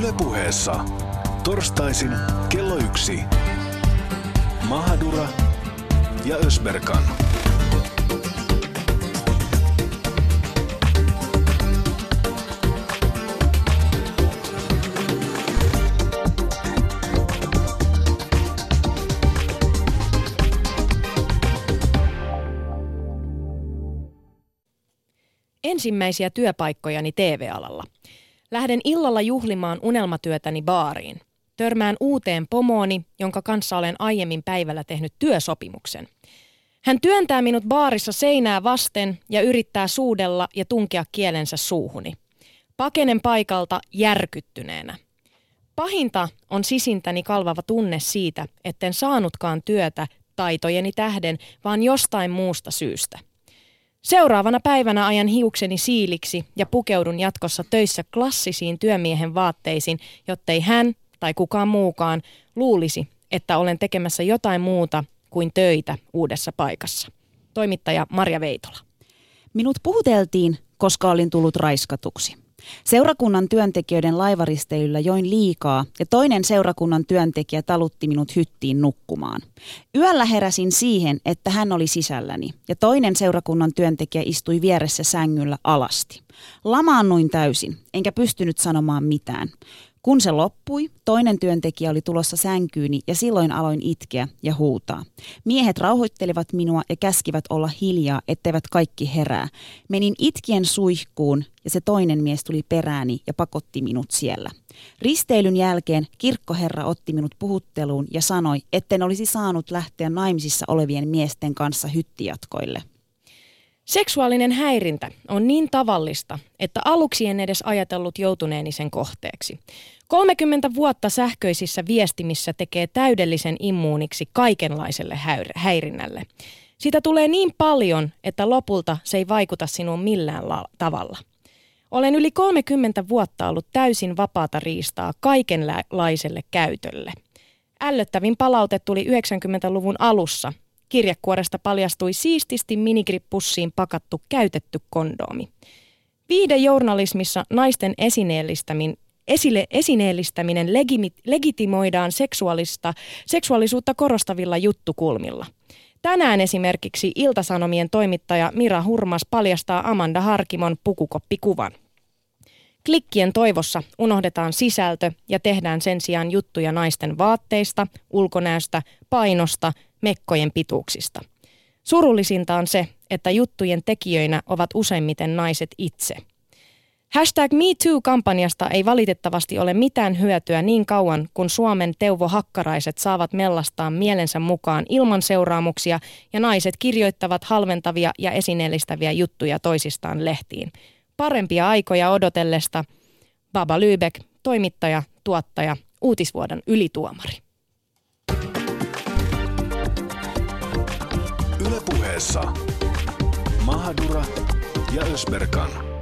Ylepuheessa torstaisin kello yksi. Mahadura ja Ösberkan. Ensimmäisiä työpaikkojani TV-alalla. Lähden illalla juhlimaan unelmatyötäni baariin. Törmään uuteen pomooni, jonka kanssa olen aiemmin päivällä tehnyt työsopimuksen. Hän työntää minut baarissa seinää vasten ja yrittää suudella ja tunkea kielensä suuhuni. Pakenen paikalta järkyttyneenä. Pahinta on sisintäni kalvava tunne siitä, etten saanutkaan työtä taitojeni tähden, vaan jostain muusta syystä. Seuraavana päivänä ajan hiukseni siiliksi ja pukeudun jatkossa töissä klassisiin työmiehen vaatteisiin, jottei hän tai kukaan muukaan luulisi, että olen tekemässä jotain muuta kuin töitä uudessa paikassa. Toimittaja Marja Veitola. Minut puhuteltiin, koska olin tullut raiskatuksi. Seurakunnan työntekijöiden laivaristeilyllä join liikaa ja toinen seurakunnan työntekijä talutti minut hyttiin nukkumaan. Yöllä heräsin siihen, että hän oli sisälläni ja toinen seurakunnan työntekijä istui vieressä sängyllä alasti. Lamaannuin täysin, enkä pystynyt sanomaan mitään. Kun se loppui, toinen työntekijä oli tulossa sänkyyni ja silloin aloin itkeä ja huutaa. Miehet rauhoittelivat minua ja käskivät olla hiljaa, etteivät kaikki herää. Menin itkien suihkuun ja se toinen mies tuli perääni ja pakotti minut siellä. Risteilyn jälkeen kirkkoherra otti minut puhutteluun ja sanoi, etten olisi saanut lähteä naimisissa olevien miesten kanssa hyttijatkoille. Seksuaalinen häirintä on niin tavallista, että aluksi en edes ajatellut joutuneeni sen kohteeksi. 30 vuotta sähköisissä viestimissä tekee täydellisen immuuniksi kaikenlaiselle häirinnälle. Sitä tulee niin paljon, että lopulta se ei vaikuta sinuun millään la- tavalla. Olen yli 30 vuotta ollut täysin vapaata riistaa kaikenlaiselle käytölle. Ällöttävin palaute tuli 90-luvun alussa, Kirjekuoresta paljastui siististi minigrippussiin pakattu käytetty kondoomi. Viidejournalismissa naisten esineellistämin, esille, esineellistäminen legitimoidaan seksuaalista, seksuaalisuutta korostavilla juttukulmilla. Tänään esimerkiksi Iltasanomien toimittaja Mira Hurmas paljastaa Amanda Harkimon pukukoppikuvan. Klikkien toivossa unohdetaan sisältö ja tehdään sen sijaan juttuja naisten vaatteista, ulkonäöstä, painosta, mekkojen pituuksista. Surullisinta on se, että juttujen tekijöinä ovat useimmiten naiset itse. Hashtag MeToo-kampanjasta ei valitettavasti ole mitään hyötyä niin kauan, kun Suomen Teuvo Hakkaraiset saavat mellastaa mielensä mukaan ilman seuraamuksia ja naiset kirjoittavat halventavia ja esineellistäviä juttuja toisistaan lehtiin. Parempia aikoja odotellesta Baba Lübeck, toimittaja, tuottaja, uutisvuoden ylituomari. Ylepuheessa Mahadura ja Ösberkan.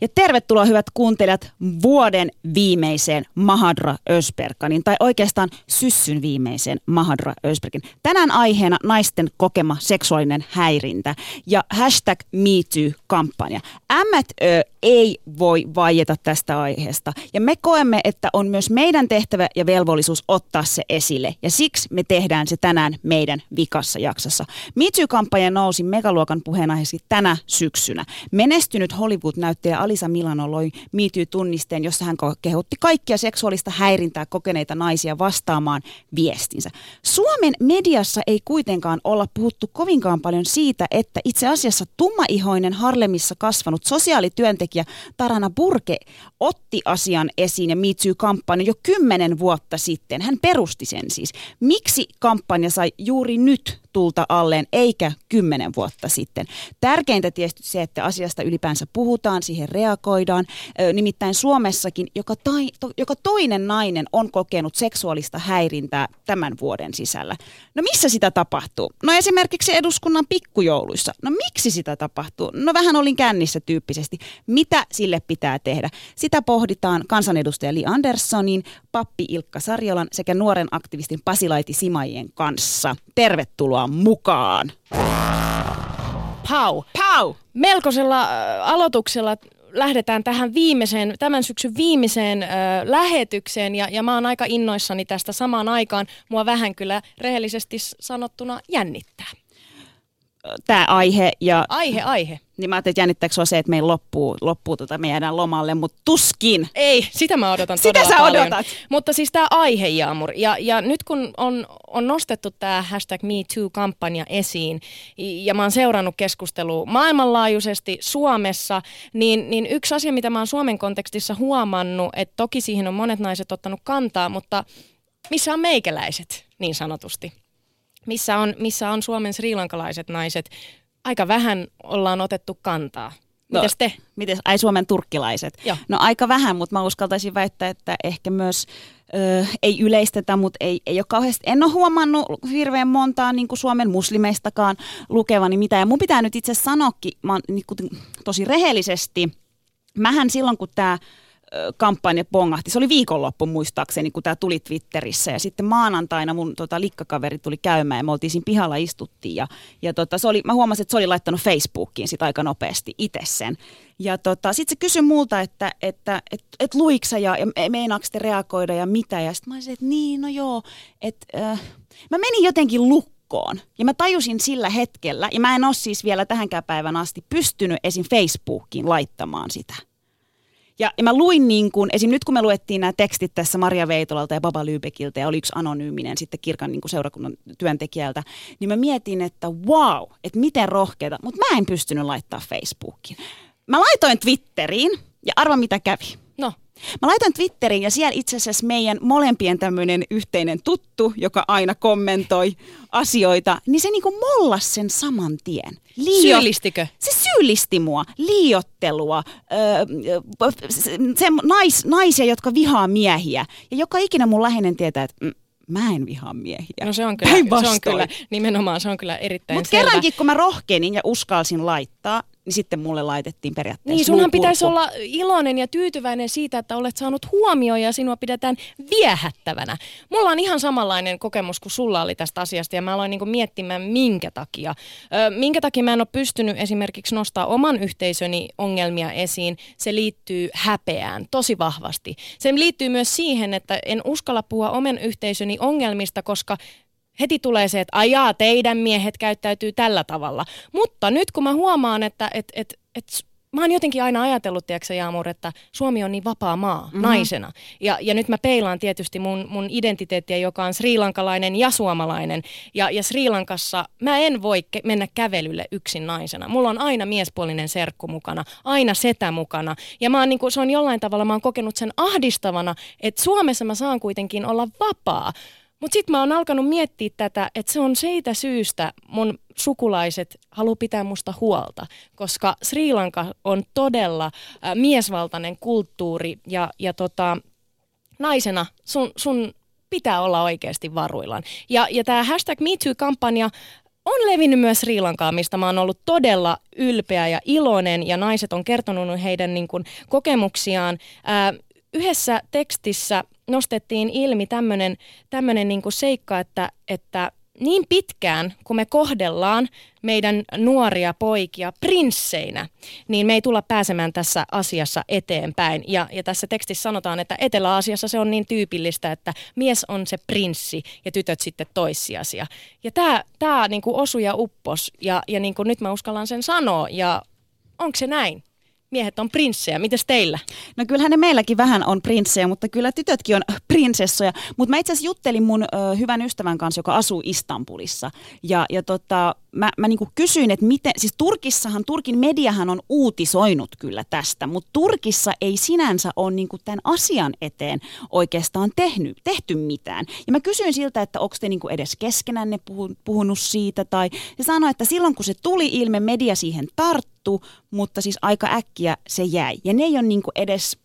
Ja tervetuloa hyvät kuuntelijat vuoden viimeiseen Mahadra Ösberkanin, tai oikeastaan syssyn viimeiseen Mahadra Ösberkin. Tänään aiheena naisten kokema seksuaalinen häirintä ja hashtag MeToo-kampanja. MTÖ ei voi vaieta tästä aiheesta. Ja me koemme, että on myös meidän tehtävä ja velvollisuus ottaa se esille. Ja siksi me tehdään se tänään meidän vikassa jaksossa. MeToo-kampanja nousi megaluokan puheenaiheeksi tänä syksynä. Menestynyt Hollywood-näyttelijä Alisa Milano loi MeToo-tunnisteen, jossa hän kehotti kaikkia seksuaalista häirintää kokeneita naisia vastaamaan viestinsä. Suomen mediassa ei kuitenkaan olla puhuttu kovinkaan paljon siitä, että itse asiassa tummaihoinen Harlemissa kasvanut sosiaalityöntekijä Tarana Burke otti asian esiin ja MeToo-kampanjan jo kymmenen vuotta sitten. Hän perusti sen siis. Miksi kampanja sai juuri nyt tulta alleen, eikä kymmenen vuotta sitten. Tärkeintä tietysti se, että asiasta ylipäänsä puhutaan, siihen reagoidaan. Nimittäin Suomessakin joka, tai, to, joka toinen nainen on kokenut seksuaalista häirintää tämän vuoden sisällä. No missä sitä tapahtuu? No esimerkiksi eduskunnan pikkujouluissa. No miksi sitä tapahtuu? No vähän olin kännissä tyyppisesti. Mitä sille pitää tehdä? Sitä pohditaan kansanedustaja Li Anderssonin, pappi Ilkka Sarjolan sekä nuoren aktivistin Pasilaiti Simajien kanssa. Tervetuloa mukaan. Pau. Pau! Melkoisella äh, aloituksella lähdetään tähän viimeiseen, tämän syksyn viimeiseen ö, lähetykseen ja, ja mä oon aika innoissani tästä samaan aikaan. Mua vähän kyllä rehellisesti sanottuna jännittää. Tämä aihe ja... Aihe, aihe. Niin mä ajattelin, että jännittääkö sua se, että meillä loppuu, loppuu tota, me jäädään lomalle, mutta tuskin. Ei, sitä mä odotan Sitä todella sä paljon. odotat. Mutta siis tämä aihe, Jaamur. Ja, ja nyt kun on, on nostettu tämä hashtag MeToo-kampanja esiin, ja mä oon seurannut keskustelua maailmanlaajuisesti Suomessa, niin, niin yksi asia, mitä mä oon Suomen kontekstissa huomannut, että toki siihen on monet naiset ottanut kantaa, mutta missä on meikäläiset, niin sanotusti? Missä on, missä on Suomen srilankalaiset naiset? Aika vähän ollaan otettu kantaa. No, Mites te? Miten, ai Suomen turkkilaiset? Joo. No aika vähän, mutta mä uskaltaisin väittää, että ehkä myös ö, ei yleistetä, mutta ei, ei ole kauheasti, en ole huomannut hirveän montaa niin kuin Suomen muslimeistakaan lukevani mitään. Ja mun pitää nyt itse sanoakin, mä oon niin kuin, tosi rehellisesti, mähän silloin kun tämä kampanja bongahti. Se oli viikonloppu muistaakseni, kun tämä tuli Twitterissä. Ja sitten maanantaina mun tota, likkakaveri tuli käymään ja me oltiin siinä pihalla istuttiin. Ja, ja tota, se oli, mä huomasin, että se oli laittanut Facebookiin sit aika nopeasti itse sen. Ja tota, sitten se kysyi multa, että, että et, et luiksa ja, ja meinaako te reagoida ja mitä. Ja sitten mä olisin, että niin, no joo. Että, äh, mä menin jotenkin lukkoon. Ja mä tajusin sillä hetkellä, ja mä en ole siis vielä tähänkään päivän asti pystynyt esim. Facebookiin laittamaan sitä. Ja, ja mä luin niin kuin, esim. nyt kun me luettiin nämä tekstit tässä Maria Veitolalta ja Baba Lybekiltä ja oli yksi anonyyminen sitten kirkan niin kuin seurakunnan työntekijältä, niin mä mietin, että wow, että miten rohkeita, mutta mä en pystynyt laittaa Facebookiin. Mä laitoin Twitteriin ja arva mitä kävi. No, Mä laitoin Twitteriin ja siellä itse asiassa meidän molempien tämmöinen yhteinen tuttu, joka aina kommentoi asioita, niin se niinku mollas sen saman tien. Syyllistikö? Se syyllisti mua, liiottelua, öö, se nais, naisia, jotka vihaa miehiä. Ja joka ikinä mun läheinen tietää, että mm, mä en vihaa miehiä. No se on kyllä, se on kyllä nimenomaan se on kyllä erittäin Mutta kerrankin, kun mä rohkenin ja uskalsin laittaa, niin sitten mulle laitettiin periaatteessa Niin, sunhan pitäisi olla iloinen ja tyytyväinen siitä, että olet saanut huomioon ja sinua pidetään viehättävänä. Mulla on ihan samanlainen kokemus kuin sulla oli tästä asiasta ja mä aloin niinku miettimään, minkä takia. Ö, minkä takia mä en ole pystynyt esimerkiksi nostaa oman yhteisöni ongelmia esiin. Se liittyy häpeään tosi vahvasti. Se liittyy myös siihen, että en uskalla puhua oman yhteisöni ongelmista, koska heti tulee se, että ajaa, teidän miehet käyttäytyy tällä tavalla. Mutta nyt kun mä huomaan, että et, et, et, mä oon jotenkin aina ajatellut, tiedätkö Jaamur, että Suomi on niin vapaa maa mm-hmm. naisena. Ja, ja nyt mä peilaan tietysti mun, mun identiteettiä, joka on srilankalainen ja suomalainen. Ja, ja Sri Lankassa mä en voi ke- mennä kävelylle yksin naisena. Mulla on aina miespuolinen serkku mukana, aina setä mukana. Ja mä oon, niin kuin, se on jollain tavalla, mä oon kokenut sen ahdistavana, että Suomessa mä saan kuitenkin olla vapaa. Mutta sitten mä oon alkanut miettiä tätä, että se on siitä syystä mun sukulaiset haluaa pitää musta huolta, koska Sri Lanka on todella äh, miesvaltainen kulttuuri ja, ja tota, naisena sun, sun pitää olla oikeasti varuillaan. Ja, ja tämä hashtag MeToo-kampanja on levinnyt myös Sri Lankaa, mistä mä oon ollut todella ylpeä ja iloinen, ja naiset on kertonut heidän niin kuin, kokemuksiaan. Ää, yhdessä tekstissä nostettiin ilmi tämmöinen niin seikka, että, että niin pitkään, kun me kohdellaan meidän nuoria poikia prinsseinä, niin me ei tulla pääsemään tässä asiassa eteenpäin. Ja, ja tässä tekstissä sanotaan, että Etelä-Asiassa se on niin tyypillistä, että mies on se prinssi ja tytöt sitten toissijaisia. Ja tämä tää niinku osui ja uppos ja, ja niinku nyt mä uskallan sen sanoa ja onko se näin? Miehet on prinssejä. Mites teillä? No kyllähän ne meilläkin vähän on prinssejä, mutta kyllä tytötkin on prinsessoja. Mutta mä itse asiassa juttelin mun ö, hyvän ystävän kanssa, joka asuu Istanbulissa. Ja, ja tota, mä, mä niinku kysyin, että miten, siis Turkissahan, Turkin mediahan on uutisoinut kyllä tästä, mutta Turkissa ei sinänsä ole niinku tämän asian eteen oikeastaan tehnyt, tehty mitään. Ja mä kysyin siltä, että onko te niinku edes keskenänne puhu, puhunut siitä, tai se sanoi, että silloin kun se tuli ilme, media siihen tarttu, mutta siis aika äkkiä se jäi. Ja ne ei ole niinku edes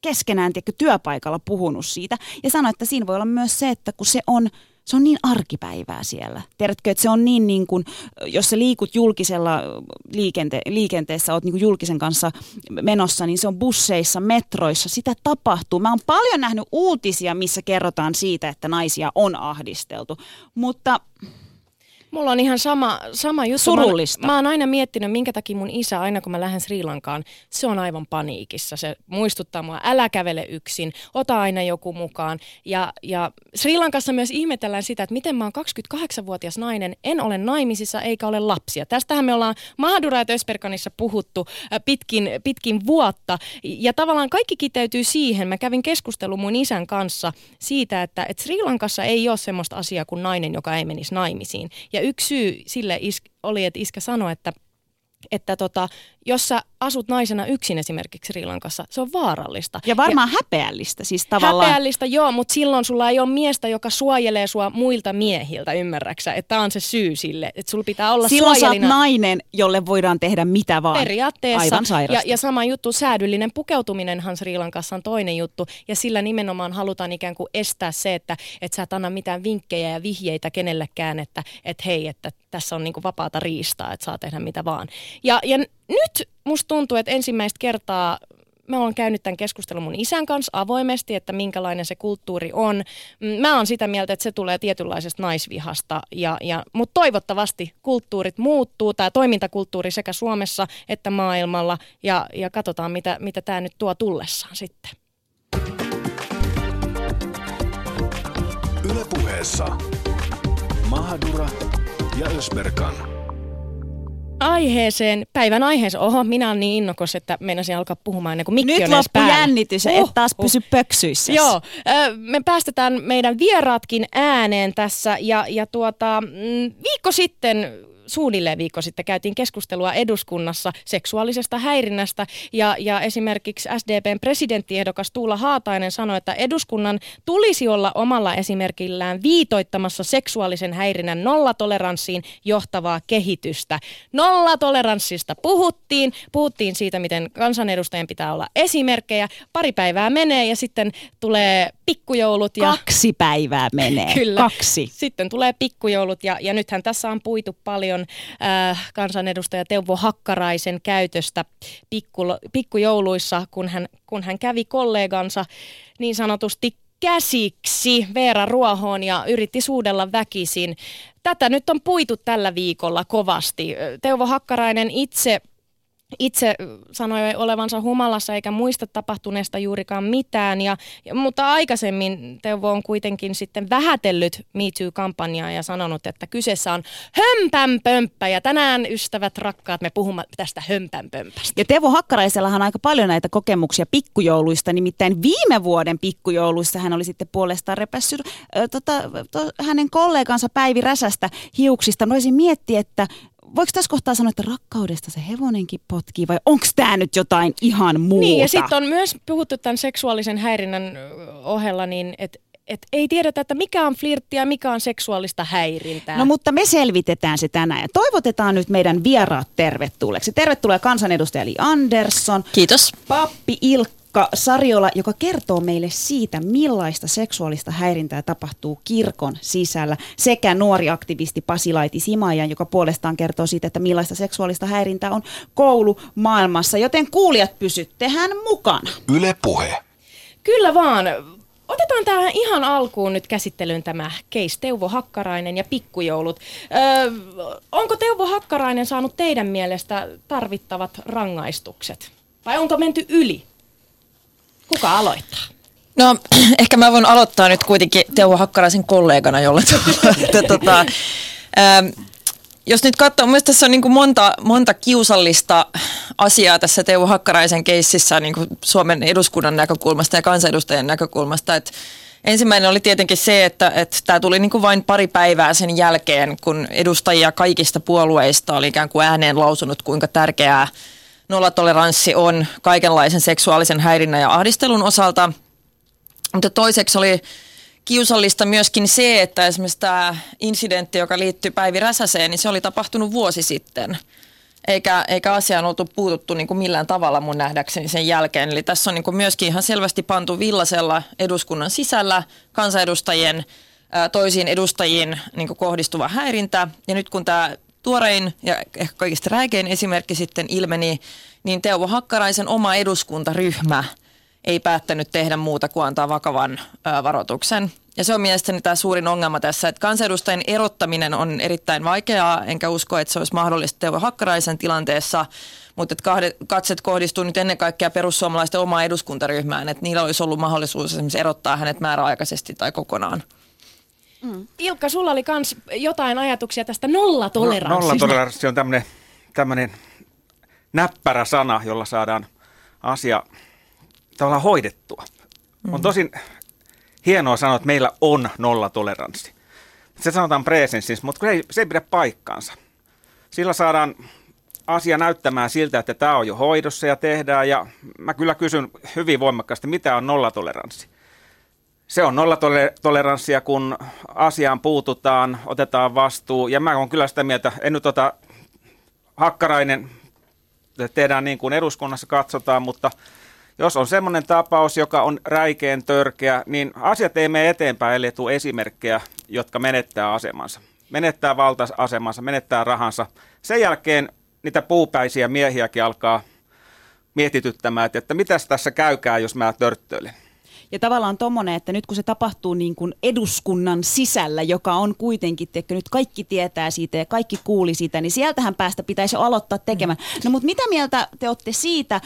keskenään tiedätkö, työpaikalla puhunut siitä. Ja sanoi, että siinä voi olla myös se, että kun se on se on niin arkipäivää siellä. Tiedätkö, että se on niin, niin kuin, jos sä liikut julkisella liikente- liikenteessä, oot niin kuin julkisen kanssa menossa, niin se on busseissa, metroissa, sitä tapahtuu. Mä oon paljon nähnyt uutisia, missä kerrotaan siitä, että naisia on ahdisteltu, mutta Mulla on ihan sama, sama juttu. Surullista. Mä, mä oon aina miettinyt, minkä takia mun isä, aina kun mä lähden Sri Lankaan, se on aivan paniikissa. Se muistuttaa mua, älä kävele yksin, ota aina joku mukaan. Ja, ja Sri Lankassa myös ihmetellään sitä, että miten mä oon 28-vuotias nainen, en ole naimisissa eikä ole lapsia. Tästähän me ollaan Mahadura ja Tösperkanissa puhuttu äh, pitkin, pitkin vuotta. Ja tavallaan kaikki kiteytyy siihen. Mä kävin keskustelun mun isän kanssa siitä, että, että Sri Lankassa ei ole semmoista asiaa kuin nainen, joka ei menisi naimisiin. Ja yksi syy sille is- oli, että iskä sanoi, että että tota, jos sä asut naisena yksin esimerkiksi Sri Lankassa, se on vaarallista. Ja varmaan ja, häpeällistä siis tavallaan. Häpeällistä, joo, mutta silloin sulla ei ole miestä, joka suojelee sua muilta miehiltä, ymmärräksä? Että tämä on se syy sille, että sulla pitää olla Silloin suojelina. sä oot nainen, jolle voidaan tehdä mitä vaan. Periaatteessa. Aivan sairasta. Ja, ja sama juttu, säädyllinen pukeutuminenhan Sri Lankassa on toinen juttu. Ja sillä nimenomaan halutaan ikään kuin estää se, että et sä et anna mitään vinkkejä ja vihjeitä kenellekään, että et hei, että tässä on niinku vapaata riistaa, että saa tehdä mitä vaan. Ja, ja nyt musta tuntuu, että ensimmäistä kertaa mä oon käynyt tämän keskustelun mun isän kanssa avoimesti, että minkälainen se kulttuuri on. Mä oon sitä mieltä, että se tulee tietynlaisesta naisvihasta, ja, ja, mutta toivottavasti kulttuurit muuttuu, tämä toimintakulttuuri sekä Suomessa että maailmalla, ja, ja katsotaan, mitä, mitä tämä nyt tuo tullessaan sitten. Ylepuheessa Mahadura ja Ösberkan. Aiheeseen, päivän aiheeseen. Oho, minä olen niin innokas, että meinasin alkaa puhumaan ennen kuin mikki Nyt on loppu päällä. jännitys ja et taas pysy pöksyissä. Joo, me päästetään meidän vieraatkin ääneen tässä ja, ja tuota, mm, viikko sitten suunnilleen viikko sitten käytiin keskustelua eduskunnassa seksuaalisesta häirinnästä ja, ja esimerkiksi SDPn presidenttiehdokas Tuula Haatainen sanoi, että eduskunnan tulisi olla omalla esimerkillään viitoittamassa seksuaalisen häirinnän nollatoleranssiin johtavaa kehitystä. Nollatoleranssista puhuttiin, puhuttiin siitä, miten kansanedustajien pitää olla esimerkkejä. Pari päivää menee ja sitten tulee pikkujoulut. Ja... Kaksi päivää menee. Kyllä. Kaksi. Sitten tulee pikkujoulut ja, ja nythän tässä on puitu paljon äh, kansanedustaja Teuvo Hakkaraisen käytöstä pikku, pikkujouluissa, kun hän, kun hän kävi kollegansa niin sanotusti käsiksi Veera Ruohoon ja yritti suudella väkisin. Tätä nyt on puitu tällä viikolla kovasti. Teuvo Hakkarainen itse itse sanoi olevansa humalassa eikä muista tapahtuneesta juurikaan mitään, ja, mutta aikaisemmin Teuvo on kuitenkin sitten vähätellyt Me Too-kampanjaa ja sanonut, että kyseessä on hömpänpömppä, ja tänään ystävät rakkaat me puhumme tästä hömpänpömpästä. Ja Teuvo Hakkaraisellahan on aika paljon näitä kokemuksia pikkujouluista, nimittäin viime vuoden pikkujouluissa hän oli sitten puolestaan repässyt äh, tota, to, hänen kollegansa Päivi Räsästä hiuksista. Mä voisin miettiä, että voiko tässä kohtaa sanoa, että rakkaudesta se hevonenkin potkii vai onko tämä nyt jotain ihan muuta? Niin ja sitten on myös puhuttu tämän seksuaalisen häirinnän ohella, niin että et ei tiedetä, että mikä on flirttiä ja mikä on seksuaalista häirintää. No mutta me selvitetään se tänään ja toivotetaan nyt meidän vieraat tervetulleeksi. Tervetuloa kansanedustaja Li Andersson. Kiitos. Pappi Ilkka Sarjola, joka kertoo meille siitä, millaista seksuaalista häirintää tapahtuu kirkon sisällä, sekä nuori aktivisti Pasi Laiti Simajan, joka puolestaan kertoo siitä, että millaista seksuaalista häirintää on koulumaailmassa. Joten kuulijat, pysyttehän mukana. Yle Puhe. Kyllä vaan. Otetaan tähän ihan alkuun nyt käsittelyyn tämä case Teuvo Hakkarainen ja pikkujoulut. Öö, onko Teuvo Hakkarainen saanut teidän mielestä tarvittavat rangaistukset? Vai onko menty yli? Kuka aloittaa? No ehkä mä voin aloittaa nyt kuitenkin Teuvo Hakkaraisen kollegana jolla että, tota, ähm, jos nyt katsoo, mielestäni tässä on niin monta, monta kiusallista asiaa tässä Teuvo Hakkaraisen keississä niin Suomen eduskunnan näkökulmasta ja kansanedustajien näkökulmasta. Että ensimmäinen oli tietenkin se, että, että tämä tuli niin kuin vain pari päivää sen jälkeen, kun edustajia kaikista puolueista oli ikään kuin ääneen lausunut, kuinka tärkeää nollatoleranssi on kaikenlaisen seksuaalisen häirinnän ja ahdistelun osalta. Mutta toiseksi oli kiusallista myöskin se, että esimerkiksi tämä incidentti, joka liittyy Päivi Räsäseen, niin se oli tapahtunut vuosi sitten. Eikä, eikä asiaan oltu puututtu niin kuin millään tavalla mun nähdäkseni sen jälkeen. Eli tässä on niin kuin myöskin ihan selvästi pantu villasella eduskunnan sisällä kansanedustajien toisiin edustajiin niin kohdistuva häirintä. Ja nyt kun tämä tuorein ja ehkä kaikista räikein esimerkki sitten ilmeni, niin Teuvo Hakkaraisen oma eduskuntaryhmä ei päättänyt tehdä muuta kuin antaa vakavan varoituksen. Ja se on mielestäni tämä suurin ongelma tässä, että kansanedustajien erottaminen on erittäin vaikeaa, enkä usko, että se olisi mahdollista Teuvo Hakkaraisen tilanteessa, mutta että katset kohdistuu nyt ennen kaikkea perussuomalaisten omaan eduskuntaryhmään, että niillä olisi ollut mahdollisuus esimerkiksi erottaa hänet määräaikaisesti tai kokonaan. Mm. Ilkka, sulla oli myös jotain ajatuksia tästä nollatoleranssista. No, nollatoleranssi on tämmöinen näppärä sana, jolla saadaan asia tavallaan hoidettua. Mm. On tosin hienoa sanoa, että meillä on nollatoleranssi. Se sanotaan presenssissa, mutta se ei, se ei pidä paikkaansa. Sillä saadaan asia näyttämään siltä, että tämä on jo hoidossa ja tehdään. Ja mä kyllä kysyn hyvin voimakkaasti, mitä on nollatoleranssi. Se on nollatoleranssia, kun asiaan puututaan, otetaan vastuu. Ja mä oon kyllä sitä mieltä, en nyt ota hakkarainen, tehdään niin kuin eduskunnassa katsotaan, mutta jos on semmoinen tapaus, joka on räikeän törkeä, niin asiat ei mene eteenpäin, ellei tule esimerkkejä, jotka menettää asemansa. Menettää valta-asemansa, menettää rahansa. Sen jälkeen niitä puupäisiä miehiäkin alkaa mietityttämään, että mitäs tässä käykää, jos mä törttöilen. Ja tavallaan tuommoinen, että nyt kun se tapahtuu niin kuin eduskunnan sisällä, joka on kuitenkin, että nyt kaikki tietää siitä ja kaikki kuuli siitä, niin sieltähän päästä pitäisi aloittaa tekemään. Mm. No mutta mitä mieltä te olette siitä,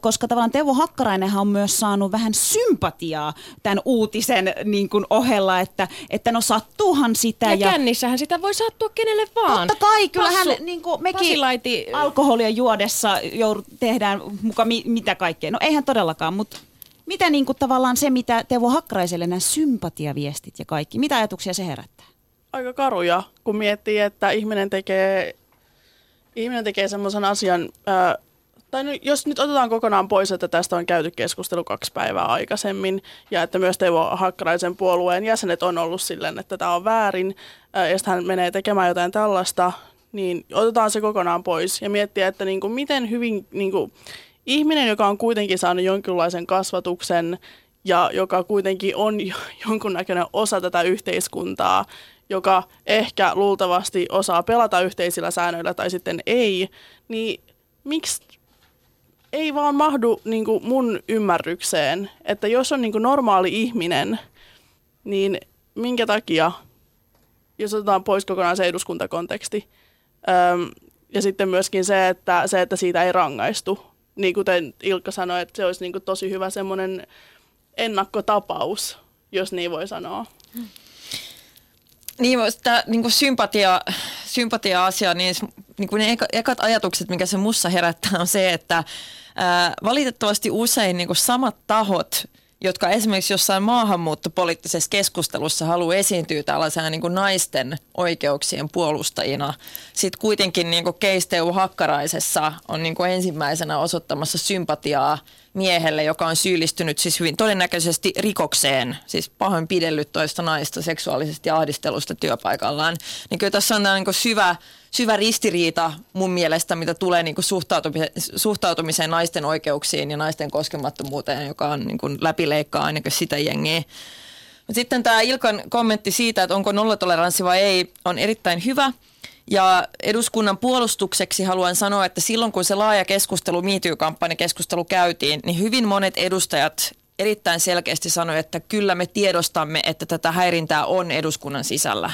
koska tavallaan Teuvo Hakkarainenhan on myös saanut vähän sympatiaa tämän uutisen niin kuin ohella, että, että no sattuuhan sitä. Ja, ja kännissähän sitä voi sattua kenelle vaan. Totta kai, kyllähän Passu, niin kuin mekin Pasilaiti. alkoholia juodessa joudut, tehdään muka mi, mitä kaikkea. No eihän todellakaan, mutta mitä niin kuin tavallaan se, mitä Teuvo Hakkaraiselle nämä sympatiaviestit ja kaikki, mitä ajatuksia se herättää? Aika karuja, kun miettii, että ihminen tekee, ihminen tekee semmoisen asian, ää, tai jos nyt otetaan kokonaan pois, että tästä on käyty keskustelu kaksi päivää aikaisemmin, ja että myös Teuvo Hakkaraisen puolueen jäsenet on ollut silleen, että tämä on väärin, ää, ja hän menee tekemään jotain tällaista, niin otetaan se kokonaan pois ja miettiä, että niin kuin miten hyvin niin kuin, ihminen, joka on kuitenkin saanut jonkinlaisen kasvatuksen ja joka kuitenkin on jonkunnäköinen osa tätä yhteiskuntaa, joka ehkä luultavasti osaa pelata yhteisillä säännöillä tai sitten ei, niin miksi ei vaan mahdu niin kuin mun ymmärrykseen, että jos on niin kuin normaali ihminen, niin minkä takia, jos otetaan pois kokonaan se eduskuntakonteksti, ja sitten myöskin se, että, se, että siitä ei rangaistu, niin kuten Ilkka sanoi, että se olisi niin kuin tosi hyvä semmoinen ennakkotapaus, jos niin voi sanoa. Niin, tämä niin kuin sympatia, sympatia-asia, niin, niin kuin ne ekat ajatukset, mikä se mussa herättää, on se, että ää, valitettavasti usein niin kuin samat tahot – jotka esimerkiksi jossain maahanmuuttopoliittisessa keskustelussa haluaa esiintyä tällaisena niin naisten oikeuksien puolustajina. Sitten kuitenkin niin Keisteu Hakkaraisessa on niin ensimmäisenä osoittamassa sympatiaa miehelle, joka on syyllistynyt siis hyvin todennäköisesti rikokseen, siis pahoinpidellyt toista naista seksuaalisesti ahdistelusta työpaikallaan. Niin kyllä tässä on tämä niin syvä, syvä ristiriita mun mielestä, mitä tulee niin suhtautumiseen, suhtautumiseen naisten oikeuksiin ja naisten koskemattomuuteen, joka on niin läpileikkaa ainakin sitä jengiä. Sitten tämä Ilkan kommentti siitä, että onko nollatoleranssi vai ei, on erittäin hyvä – ja eduskunnan puolustukseksi haluan sanoa, että silloin kun se laaja keskustelu, miityy keskustelu käytiin, niin hyvin monet edustajat erittäin selkeästi sanoi, että kyllä me tiedostamme, että tätä häirintää on eduskunnan sisällä.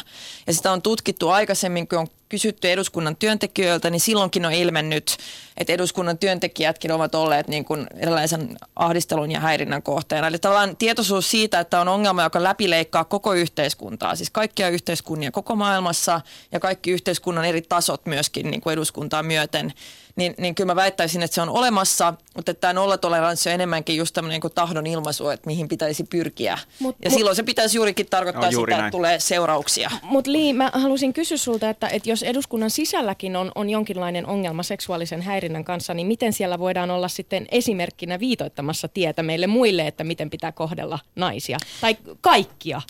Ja sitä on tutkittu aikaisemmin, kun on kysytty eduskunnan työntekijöiltä, niin silloinkin on ilmennyt, että eduskunnan työntekijätkin ovat olleet niin kuin erilaisen ahdistelun ja häirinnän kohteena. Eli tavallaan tietoisuus siitä, että on ongelma, joka läpileikkaa koko yhteiskuntaa, siis kaikkia yhteiskunnia koko maailmassa ja kaikki yhteiskunnan eri tasot myöskin niin kuin eduskuntaa myöten, niin, niin kyllä mä väittäisin, että se on olemassa, mutta että tämä nollatoleranssi on enemmänkin just tämmöinen niin tahdon ilmaisu, että mihin pitäisi pyrkiä. Mut, ja mut, silloin se pitäisi juurikin tarkoittaa no, juuri sitä, näin. että tulee seurauksia. Mutta Li, mä halusin kysyä sulta, että, että jos eduskunnan sisälläkin on, on jonkinlainen ongelma seksuaalisen häirinnän kanssa, niin miten siellä voidaan olla sitten esimerkkinä viitoittamassa tietä meille muille, että miten pitää kohdella naisia tai kaikkia?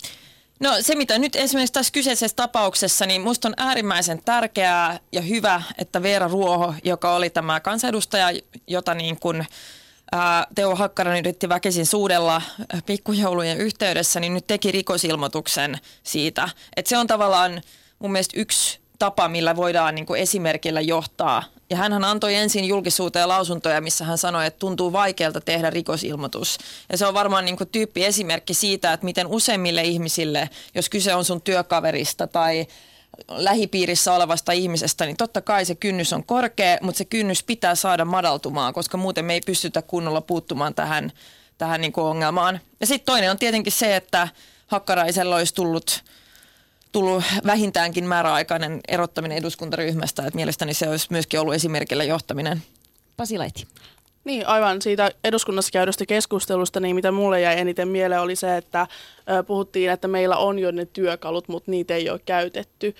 No se, mitä nyt esimerkiksi tässä kyseisessä tapauksessa, niin minusta on äärimmäisen tärkeää ja hyvä, että Veera Ruoho, joka oli tämä kansanedustaja, jota niin kuin Teo Hakkarainen yritti väkisin suudella pikkujoulujen yhteydessä, niin nyt teki rikosilmoituksen siitä. Että se on tavallaan mun mielestä yksi tapa, millä voidaan niin kuin esimerkillä johtaa Ja hän antoi ensin julkisuuteen lausuntoja, missä hän sanoi, että tuntuu vaikealta tehdä rikosilmoitus. Ja se on varmaan niin tyyppi esimerkki siitä, että miten useimmille ihmisille, jos kyse on sun työkaverista tai lähipiirissä olevasta ihmisestä, niin totta kai se kynnys on korkea, mutta se kynnys pitää saada madaltumaan, koska muuten me ei pystytä kunnolla puuttumaan tähän, tähän niin ongelmaan. Ja sitten toinen on tietenkin se, että Hakkaraisella olisi tullut, tullut vähintäänkin määräaikainen erottaminen eduskuntaryhmästä, että mielestäni se olisi myöskin ollut esimerkillä johtaminen. Pasi Laiti. Niin, aivan siitä eduskunnassa käydystä keskustelusta, niin mitä mulle jäi eniten mieleen oli se, että ö, puhuttiin, että meillä on jo ne työkalut, mutta niitä ei ole käytetty.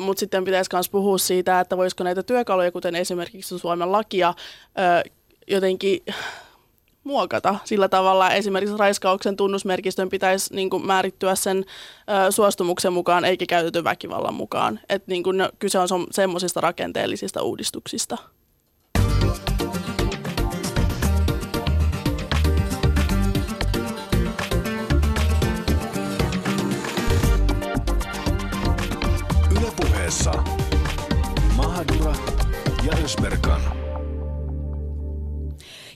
Mutta sitten pitäisi myös puhua siitä, että voisiko näitä työkaluja, kuten esimerkiksi Suomen lakia, ö, jotenkin muokata sillä tavalla. Esimerkiksi raiskauksen tunnusmerkistön pitäisi niin kuin, määrittyä sen ö, suostumuksen mukaan eikä käytetyn väkivallan mukaan. Et, niin kuin, kyse on semmoisista rakenteellisista uudistuksista. Ylepuheessa Mahadura ja Ösberkan.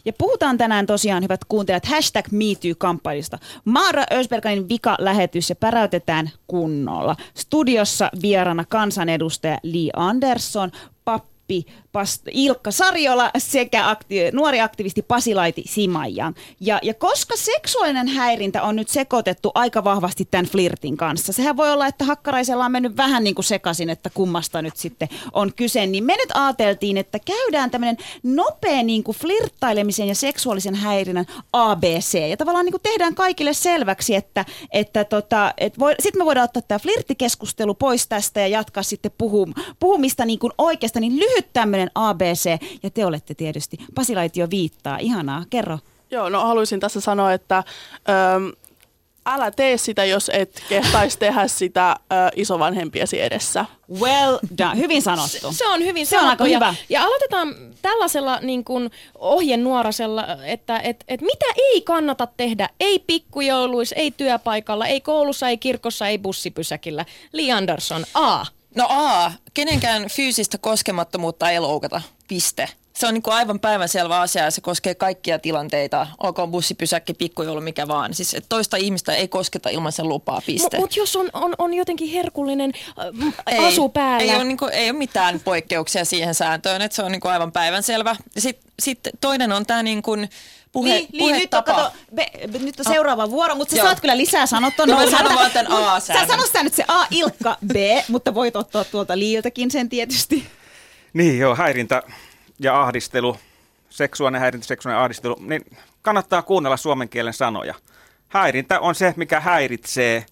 Ja puhutaan tänään tosiaan, hyvät kuuntelijat, hashtag MeToo-kampanjasta. Maara Ösberganin vika-lähetys ja päräytetään kunnolla. Studiossa vierana kansanedustaja Lee Andersson, pappi Past- Ilkka Sarjola sekä akti- nuori aktivisti Pasilaiti Simajan. Ja, ja koska seksuaalinen häirintä on nyt sekoitettu aika vahvasti tämän flirtin kanssa, sehän voi olla, että Hakkaraisella on mennyt vähän niin kuin sekaisin, että kummasta nyt sitten on kyse, niin me nyt ajateltiin, että käydään tämmöinen nopea niin kuin flirttailemisen ja seksuaalisen häirinnän ABC, ja tavallaan niin kuin tehdään kaikille selväksi, että, että tota, et sitten me voidaan ottaa tämä flirttikeskustelu pois tästä ja jatkaa sitten puhum, puhumista niin kuin oikeasta, niin lyhyt tämmöinen ABC, ja te olette tietysti, Pasilaitio viittaa, ihanaa, kerro. Joo, no haluaisin tässä sanoa, että äm, älä tee sitä, jos et kehtaisi tehdä sitä ö, isovanhempiesi edessä. Well done. Hyvin sanottu. Se, se on hyvin se on aika ja, hyvä. Ja aloitetaan tällaisella niin kuin ohjenuorasella, että et, et mitä ei kannata tehdä, ei pikkujouluissa, ei työpaikalla, ei koulussa, ei kirkossa, ei bussipysäkillä. Li Andersson, A. No A, kenenkään fyysistä koskemattomuutta ei loukata, piste. Se on niin kuin aivan päivänselvä asia ja se koskee kaikkia tilanteita, olkoon bussipysäkki, pikkujoulu, mikä vaan. Siis että toista ihmistä ei kosketa ilman sen lupaa, piste. Mutta jos on, on, on jotenkin herkullinen äh, ei, asu päällä. Ei ole, niin kuin, ei ole mitään poikkeuksia siihen sääntöön, että se on niin kuin aivan päivänselvä. Sitten sit toinen on tämä niin kuin puhe, niin, niin, nyt on, kato, be, be, nyt on seuraava vuoro, mutta sä Joo. saat kyllä lisää sanottua. No, no sano vaan tämän a Sä sano sitä nyt se A, Ilkka, B, mutta voit ottaa tuolta liiltäkin sen tietysti. Niin joo, häirintä ja ahdistelu, seksuaalinen häirintä, seksuaalinen ahdistelu, niin kannattaa kuunnella suomen kielen sanoja. Häirintä on se, mikä häiritsee,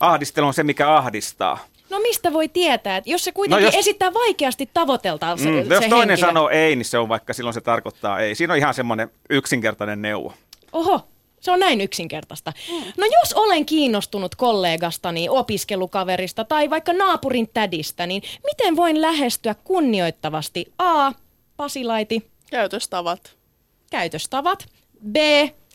ahdistelu on se, mikä ahdistaa. No mistä voi tietää, että jos se kuitenkin no jos, esittää vaikeasti tavoiteltaan se, mm, se Jos toinen henkilö. sanoo ei, niin se on vaikka silloin se tarkoittaa ei. Siinä on ihan semmoinen yksinkertainen neuvo. Oho, se on näin yksinkertaista. Mm. No jos olen kiinnostunut kollegastani, opiskelukaverista tai vaikka naapurin tädistä, niin miten voin lähestyä kunnioittavasti? A. Pasilaiti. Käytöstavat. Käytöstavat. B.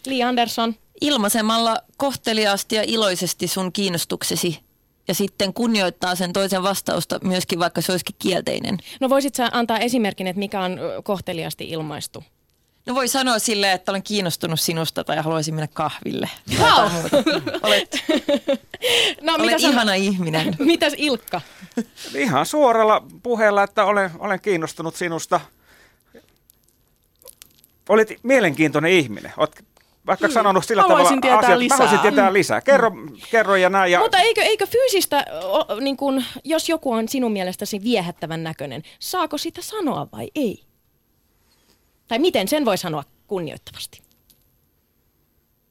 Li Andersson. Ilmaisemalla kohteliaasti ja iloisesti sun kiinnostuksesi ja sitten kunnioittaa sen toisen vastausta myöskin, vaikka se olisikin kielteinen. No voisit sä antaa esimerkin, että mikä on kohteliasti ilmaistu? No voi sanoa silleen, että olen kiinnostunut sinusta tai haluaisin mennä kahville. Wow. Olet, no, olet mitä ihana san... ihminen. Mitäs Ilkka? Ihan suoralla puheella, että olen, olen kiinnostunut sinusta. Olet mielenkiintoinen ihminen. Olet vaikka hmm. sanonut sillä haluaisin tavalla tietää lisää. haluaisin tietää lisää. Kerro, hmm. kerro ja näin. Ja... Mutta eikö, eikö fyysistä, niin kun, jos joku on sinun mielestäsi viehättävän näköinen, saako sitä sanoa vai ei? Tai miten sen voi sanoa kunnioittavasti?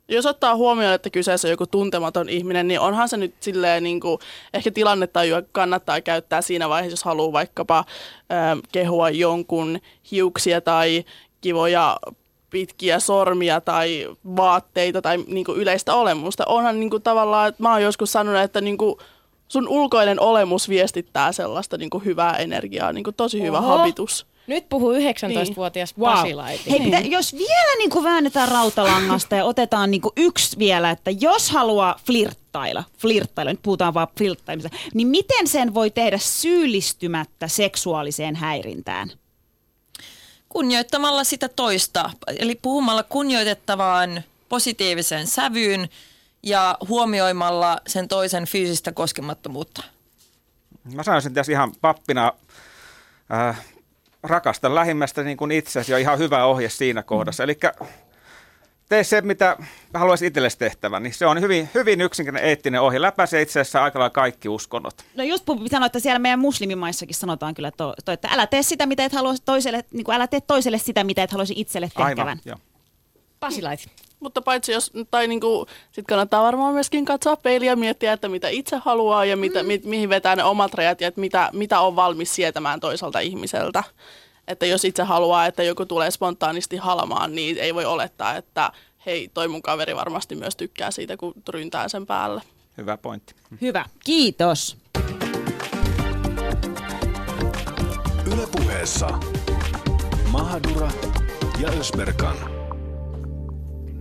Jos ottaa huomioon, että kyseessä on joku tuntematon ihminen, niin onhan se nyt silleen niin kuin, ehkä tilannetajua kannattaa käyttää siinä vaiheessa, jos haluaa vaikkapa äh, kehua jonkun hiuksia tai kivoja pitkiä sormia tai vaatteita tai niin kuin yleistä olemusta. Onhan niin kuin tavallaan, että mä oon joskus sanonut, että niin kuin sun ulkoinen olemus viestittää sellaista niin kuin hyvää energiaa, niin kuin tosi Oho. hyvä habitus. Nyt puhuu 19-vuotias niin. Pasilaiti. Hei, pitä, jos vielä niin kuin väännetään rautalangasta ja otetaan niin kuin yksi vielä, että jos haluaa flirttailla, flirttailla, nyt puhutaan vaan flirttaimisesta, niin miten sen voi tehdä syyllistymättä seksuaaliseen häirintään? Kunnioittamalla sitä toista, eli puhumalla kunnioitettavaan positiiviseen sävyyn ja huomioimalla sen toisen fyysistä koskemattomuutta. Mä sanoisin tässä ihan pappina, äh, rakasta lähimmästä niin kuin itsesi ja ihan hyvä ohje siinä kohdassa. Eli tee se, mitä haluaisit itsellesi tehtävän. Niin se on hyvin, hyvin yksinkertainen eettinen ohje. Läpäise itse asiassa aika lailla kaikki uskonnot. No just sanoa, että siellä meidän muslimimaissakin sanotaan kyllä, to, to, että älä tee sitä, mitä et halua toiselle, niin kuin älä tee toiselle sitä, mitä et haluaisi itselle tehtävän. Aivan, joo. Pasilait. Mutta paitsi jos, tai niinku, sit kannattaa varmaan myöskin katsoa peiliä ja miettiä, että mitä itse haluaa ja mitä, mm. mi, mihin vetää ne omat rajat ja että mitä, mitä on valmis sietämään toiselta ihmiseltä. Että jos itse haluaa, että joku tulee spontaanisti halmaan, niin ei voi olettaa, että hei, toi mun kaveri varmasti myös tykkää siitä, kun tryntää sen päälle. Hyvä pointti. Hyvä, kiitos. Ylepuheessa Mahadura ja Ösberkan.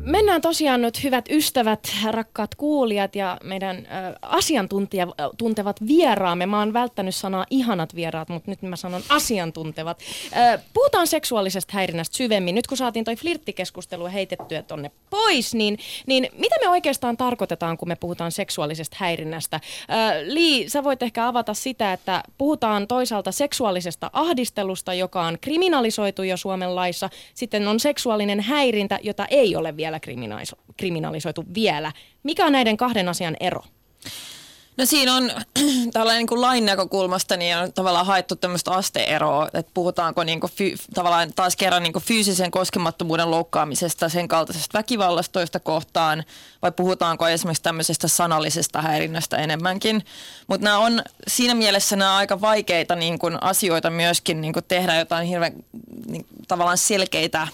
Mennään tosiaan nyt hyvät ystävät, rakkaat kuulijat ja meidän ö, asiantuntevat vieraamme. Mä oon välttänyt sanaa ihanat vieraat, mutta nyt mä sanon asiantuntevat. Puhutaan seksuaalisesta häirinnästä syvemmin. Nyt kun saatiin toi flirttikeskustelu heitettyä tonne pois, niin, niin mitä me oikeastaan tarkoitetaan, kun me puhutaan seksuaalisesta häirinnästä? Li, sä voit ehkä avata sitä, että puhutaan toisaalta seksuaalisesta ahdistelusta, joka on kriminalisoitu jo Suomen laissa. Sitten on seksuaalinen häirintä, jota ei ole vielä kriminalisoitu vielä. Mikä on näiden kahden asian ero? No siinä on tällainen niin kuin lain näkökulmasta niin on tavallaan haettu tämmöistä asteeroa, että puhutaanko niin kuin fy, tavallaan taas kerran niin kuin fyysisen koskemattomuuden loukkaamisesta, sen kaltaisesta väkivallasta toista kohtaan, vai puhutaanko esimerkiksi tämmöisestä sanallisesta häirinnästä enemmänkin. Mutta nämä on siinä mielessä nämä aika vaikeita niin kuin asioita myöskin niin kuin tehdä jotain hirveän niin, tavallaan selkeitä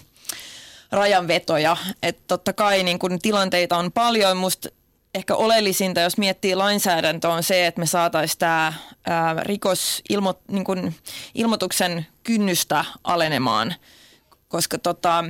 rajanvetoja. Että totta kai niin kun tilanteita on paljon. Musta ehkä oleellisinta, jos miettii lainsäädäntöä, on se, että me saataisiin tämä rikosilmoituksen niin kynnystä alenemaan. Koska tota,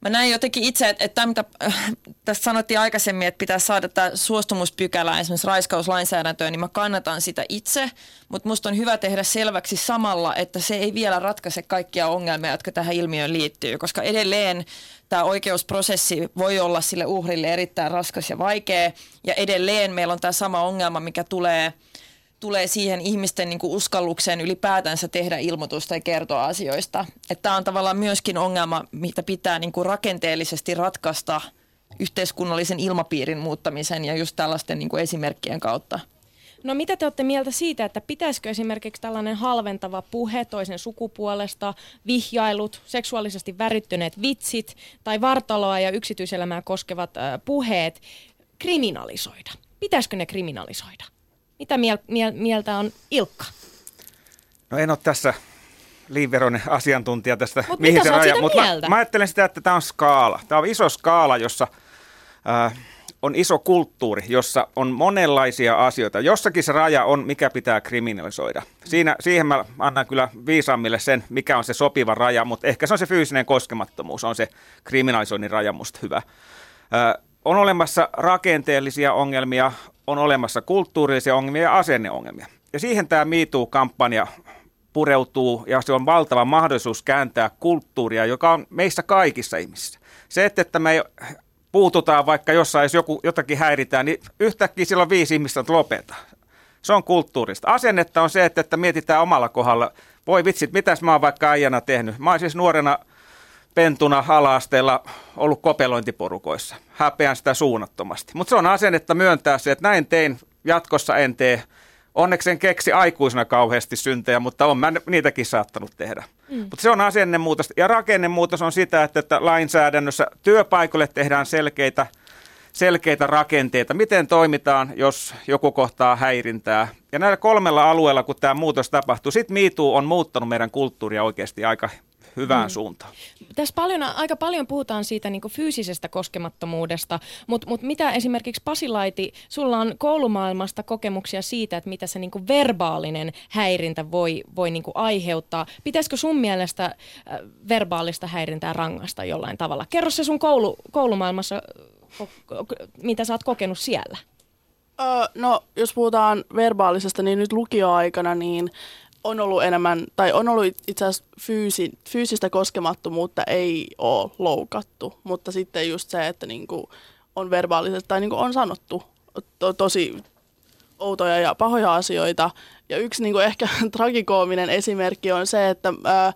Mä näin jotenkin itse, että, että mitä äh, tässä sanottiin aikaisemmin, että pitää saada tämä suostumuspykälä esimerkiksi raiskauslainsäädäntöön, niin mä kannatan sitä itse, mutta musta on hyvä tehdä selväksi samalla, että se ei vielä ratkaise kaikkia ongelmia, jotka tähän ilmiöön liittyy, koska edelleen tämä oikeusprosessi voi olla sille uhrille erittäin raskas ja vaikea, ja edelleen meillä on tämä sama ongelma, mikä tulee – tulee siihen ihmisten niin kuin uskallukseen ylipäätänsä tehdä ilmoitusta ja kertoa asioista. Tämä on tavallaan myöskin ongelma, mitä pitää niin kuin rakenteellisesti ratkaista yhteiskunnallisen ilmapiirin muuttamisen ja just tällaisten niin kuin esimerkkien kautta. No mitä te olette mieltä siitä, että pitäisikö esimerkiksi tällainen halventava puhe toisen sukupuolesta, vihjailut, seksuaalisesti värittyneet vitsit tai vartaloa ja yksityiselämää koskevat äh, puheet kriminalisoida? Pitäisikö ne kriminalisoida? Mitä miel- miel- mieltä on Ilkka? No en ole tässä liiveroinen asiantuntija tästä, Mut mihin se raja. Mutta mä, mä ajattelen sitä, että tämä on skaala. Tämä on iso skaala, jossa äh, on iso kulttuuri, jossa on monenlaisia asioita. Jossakin se raja on, mikä pitää kriminalisoida. Siinä, siihen mä annan kyllä viisaammille sen, mikä on se sopiva raja, mutta ehkä se on se fyysinen koskemattomuus, on se kriminalisoinnin raja musta hyvä. Äh, on olemassa rakenteellisia ongelmia, on olemassa kulttuurillisia ongelmia ja asenneongelmia. Ja siihen tämä MeToo-kampanja pureutuu ja se on valtava mahdollisuus kääntää kulttuuria, joka on meissä kaikissa ihmisissä. Se, että, että me puututaan vaikka jossain, jos joku, jotakin häiritään, niin yhtäkkiä silloin viisi ihmistä lopeta. Se on kulttuurista. Asennetta on se, että, että mietitään omalla kohdalla, voi vitsit, mitäs mä oon vaikka äijänä tehnyt. Mä oon siis nuorena pentuna ala-asteella ollut kopelointiporukoissa. Häpeän sitä suunnattomasti. Mutta se on asennetta myöntää se, että näin tein, jatkossa en tee. Onneksi en keksi aikuisena kauheasti syntejä, mutta on mä niitäkin saattanut tehdä. Mm. Mutta se on asennemuutos. Ja rakennemuutos on sitä, että, että lainsäädännössä työpaikoille tehdään selkeitä, selkeitä rakenteita. Miten toimitaan, jos joku kohtaa häirintää. Ja näillä kolmella alueella, kun tämä muutos tapahtuu, sitten MeToo on muuttanut meidän kulttuuria oikeasti aika hyvään mm. suuntaan. Tässä paljon, aika paljon puhutaan siitä niin fyysisestä koskemattomuudesta, mutta mut mitä esimerkiksi Pasilaiti, sulla on koulumaailmasta kokemuksia siitä, että mitä se niin verbaalinen häirintä voi, voi niin aiheuttaa. Pitäisikö sun mielestä äh, verbaalista häirintää rangasta jollain tavalla? Kerro se sun koulu, koulumaailmassa, ko, ko, mitä sä oot kokenut siellä. Öö, no, jos puhutaan verbaalisesta, niin nyt lukioaikana, niin on ollut enemmän, tai on ollut itse asiassa fyysi, fyysistä koskemattomuutta ei ole loukattu, mutta sitten just se, että niinku on verbaalisesti tai niinku on sanottu to, tosi outoja ja pahoja asioita. Ja yksi niinku ehkä tragikoominen esimerkki on se, että ää,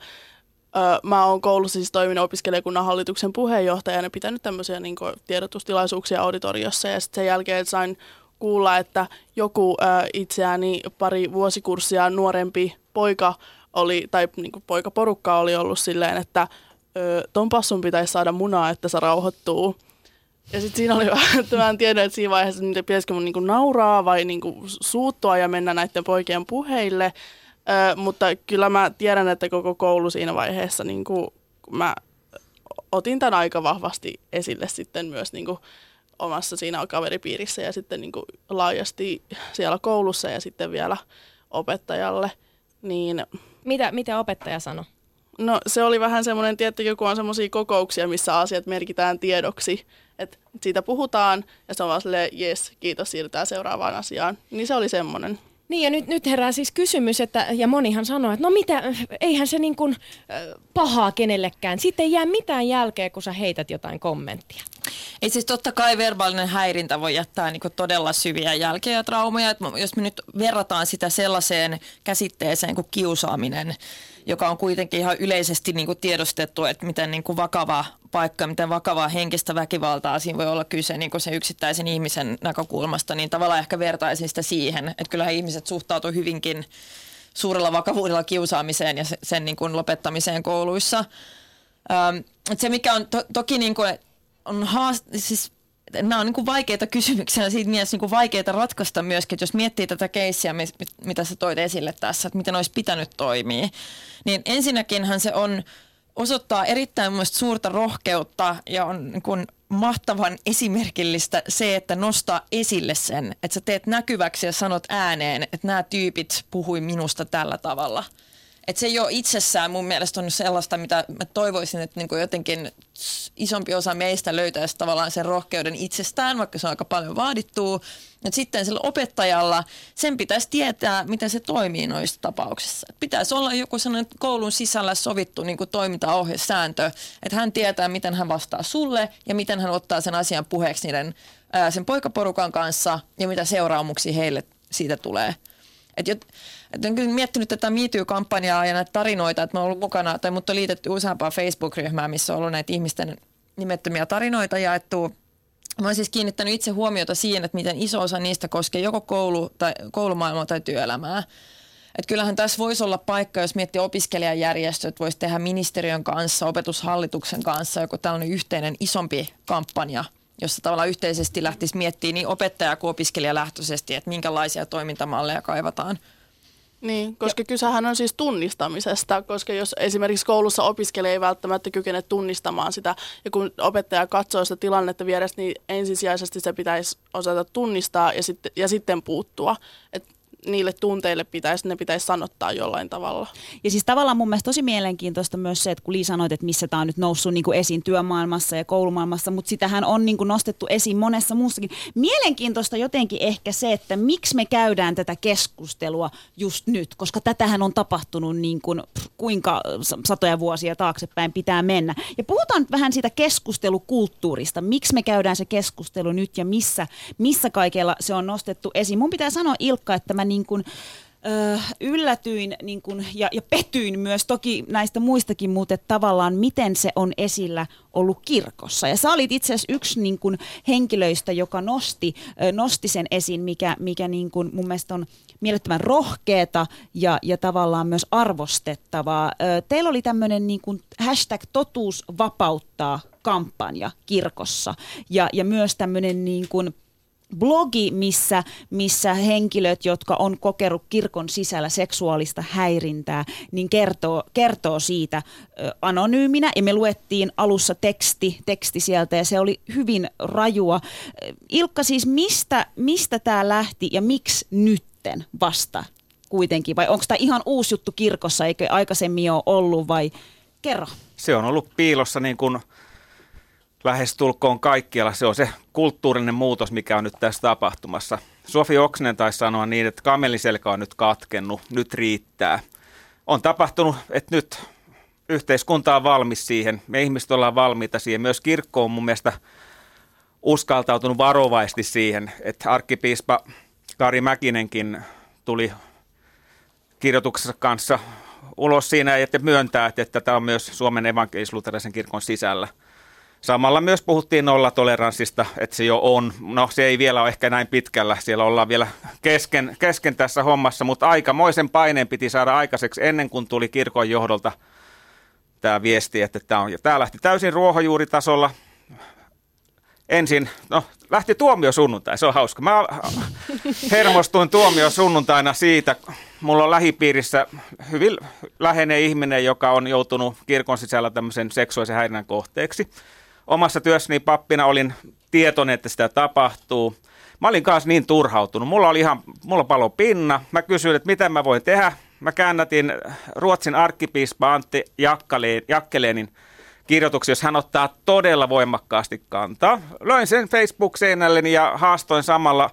ää, mä oon koulussa siis toiminut opiskelijakunnan hallituksen puheenjohtajana ja pitänyt tämmöisiä niinku tiedotustilaisuuksia auditoriossa ja sitten sen jälkeen sain kuulla, että joku ää, itseäni pari vuosikurssia nuorempi poika oli, tai niin kuin poikaporukka oli ollut silleen, että ö, ton passun pitäisi saada munaa, että se rauhoittuu. Ja sitten siinä oli vähän, että mä en tiedä, että siinä vaiheessa, että pitäisikö mun niinku nauraa vai niinku suuttua ja mennä näiden poikien puheille. Ö, mutta kyllä mä tiedän, että koko koulu siinä vaiheessa, niinku, mä otin tämän aika vahvasti esille sitten myös niinku, omassa siinä kaveripiirissä ja sitten niinku, laajasti siellä koulussa ja sitten vielä opettajalle – niin, mitä, mitä opettaja sanoi? No se oli vähän semmoinen, tietty, kun on semmoisia kokouksia, missä asiat merkitään tiedoksi, että siitä puhutaan ja se on vaan silleen, jes, kiitos, siirrytään seuraavaan asiaan. Niin se oli semmoinen. Niin ja nyt, nyt herää siis kysymys, että, ja monihan sanoo, että no mitä, eihän se niin kuin pahaa kenellekään. Sitten ei jää mitään jälkeä, kun sä heität jotain kommenttia. Ei siis totta kai verbaalinen häirintä voi jättää niin todella syviä jälkeä ja traumaja. Että jos me nyt verrataan sitä sellaiseen käsitteeseen kuin kiusaaminen, joka on kuitenkin ihan yleisesti niin kuin tiedostettu, että miten niin kuin vakava paikka, miten vakavaa henkistä väkivaltaa siinä voi olla kyse niin kuin sen yksittäisen ihmisen näkökulmasta, niin tavallaan ehkä vertaisin sitä siihen, että kyllähän ihmiset suhtautuu hyvinkin suurella vakavuudella kiusaamiseen ja sen niin kuin lopettamiseen kouluissa. Ähm, se, mikä on to- toki niin kuin, on haast- siis nämä on niin kuin vaikeita kysymyksiä ja siitä mielessä niin kuin vaikeita ratkaista myöskin, että jos miettii tätä keissiä, mitä sä toit esille tässä, että miten olisi pitänyt toimia, niin ensinnäkinhän se on osoittaa erittäin mun suurta rohkeutta ja on niin kuin mahtavan esimerkillistä se, että nostaa esille sen, että sä teet näkyväksi ja sanot ääneen, että nämä tyypit puhui minusta tällä tavalla – et se jo itsessään mun mielestä on sellaista, mitä mä toivoisin, että niin jotenkin isompi osa meistä löytäisi tavallaan sen rohkeuden itsestään, vaikka se on aika paljon vaadittua. Et sitten sillä opettajalla sen pitäisi tietää, miten se toimii noissa tapauksissa. Pitäisi olla joku sellainen koulun sisällä sovittu niin toimintaohjesääntö, että hän tietää, miten hän vastaa sulle ja miten hän ottaa sen asian puheeksi niiden, ää, sen poikaporukan kanssa ja mitä seuraamuksia heille siitä tulee. Et jot, et olen kyllä miettinyt tätä MeToo-kampanjaa ja näitä tarinoita, että mä ollut mukana, tai mut on liitetty useampaa Facebook-ryhmää, missä on ollut näitä ihmisten nimettömiä tarinoita jaettu. Mä oon siis kiinnittänyt itse huomiota siihen, että miten iso osa niistä koskee joko koulu tai, koulumaailmaa tai työelämää. Et kyllähän tässä voisi olla paikka, jos miettii opiskelijajärjestöt, voisi tehdä ministeriön kanssa, opetushallituksen kanssa joku tällainen yhteinen isompi kampanja – jossa tavallaan yhteisesti lähtisi miettimään niin opettaja- kuin opiskelijalähtöisesti, että minkälaisia toimintamalleja kaivataan. Niin, koska kysehän on siis tunnistamisesta, koska jos esimerkiksi koulussa opiskelija ei välttämättä kykene tunnistamaan sitä, ja kun opettaja katsoo sitä tilannetta vierestä, niin ensisijaisesti se pitäisi osata tunnistaa ja sitten, ja sitten puuttua. Et niille tunteille pitäisi, ne pitäisi sanottaa jollain tavalla. Ja siis tavallaan mun mielestä tosi mielenkiintoista myös se, että kun Li sanoit, että missä tämä on nyt noussut niin kuin esiin työmaailmassa ja koulumaailmassa, mutta sitähän on niin kuin nostettu esiin monessa muussakin. Mielenkiintoista jotenkin ehkä se, että miksi me käydään tätä keskustelua just nyt, koska tätähän on tapahtunut niin kuin, pff, kuinka satoja vuosia taaksepäin pitää mennä. Ja puhutaan nyt vähän siitä keskustelukulttuurista, miksi me käydään se keskustelu nyt ja missä, missä kaikella se on nostettu esiin. Mun pitää sanoa Ilkka, että mä niin kuin, ö, yllätyin niin kuin, ja, ja petyin myös toki näistä muistakin, mutta tavallaan miten se on esillä ollut kirkossa. Ja sä olit itse asiassa yksi niin kuin, henkilöistä, joka nosti, ö, nosti sen esiin, mikä, mikä niin kuin, mun mielestä on mielettömän rohkeata ja, ja tavallaan myös arvostettavaa. Ö, teillä oli tämmöinen niin hashtag totuus vapauttaa kampanja kirkossa ja, ja myös tämmöinen niin kuin blogi, missä, missä henkilöt, jotka on kokenut kirkon sisällä seksuaalista häirintää, niin kertoo, kertoo siitä anonyyminä. Ja me luettiin alussa teksti, teksti sieltä ja se oli hyvin rajua. Ilkka siis, mistä, mistä tämä lähti ja miksi nytten vasta kuitenkin? Vai onko tämä ihan uusi juttu kirkossa, eikö aikaisemmin ole ollut vai kerro? Se on ollut piilossa niin kuin – lähestulkoon kaikkialla. Se on se kulttuurinen muutos, mikä on nyt tässä tapahtumassa. Sofi Oksnen taisi sanoa niin, että kameliselkä on nyt katkennut, nyt riittää. on tapahtunut, että nyt yhteiskunta on valmis siihen, me ihmiset ollaan valmiita siihen. Myös kirkko on mun mielestä uskaltautunut varovaisesti siihen, että arkkipiispa Kari Mäkinenkin tuli kirjoituksessa kanssa ulos siinä, että myöntää, että tämä on myös Suomen evankelisluterilaisen kirkon sisällä. Samalla myös puhuttiin nollatoleranssista, että se jo on. No se ei vielä ole ehkä näin pitkällä, siellä ollaan vielä kesken, kesken tässä hommassa, mutta aikamoisen paineen piti saada aikaiseksi ennen kuin tuli kirkon johdolta tämä viesti, että tämä on. Ja tämä lähti täysin ruohonjuuritasolla. Ensin, no lähti tuomio sunnuntai, se on hauska. Mä hermostuin tuomio sunnuntaina siitä, mulla on lähipiirissä hyvin läheinen ihminen, joka on joutunut kirkon sisällä tämmöisen seksuaalisen häirinnän kohteeksi. Omassa työssäni pappina olin tietoinen, että sitä tapahtuu. Mä olin kanssa niin turhautunut. Mulla oli ihan, mulla palo pinna. Mä kysyin, että mitä mä voin tehdä. Mä käännätin Ruotsin arkkipiispa Antti Jakkeleenin kirjoituksia, jos hän ottaa todella voimakkaasti kantaa. Löin sen Facebook-seinälleni ja haastoin samalla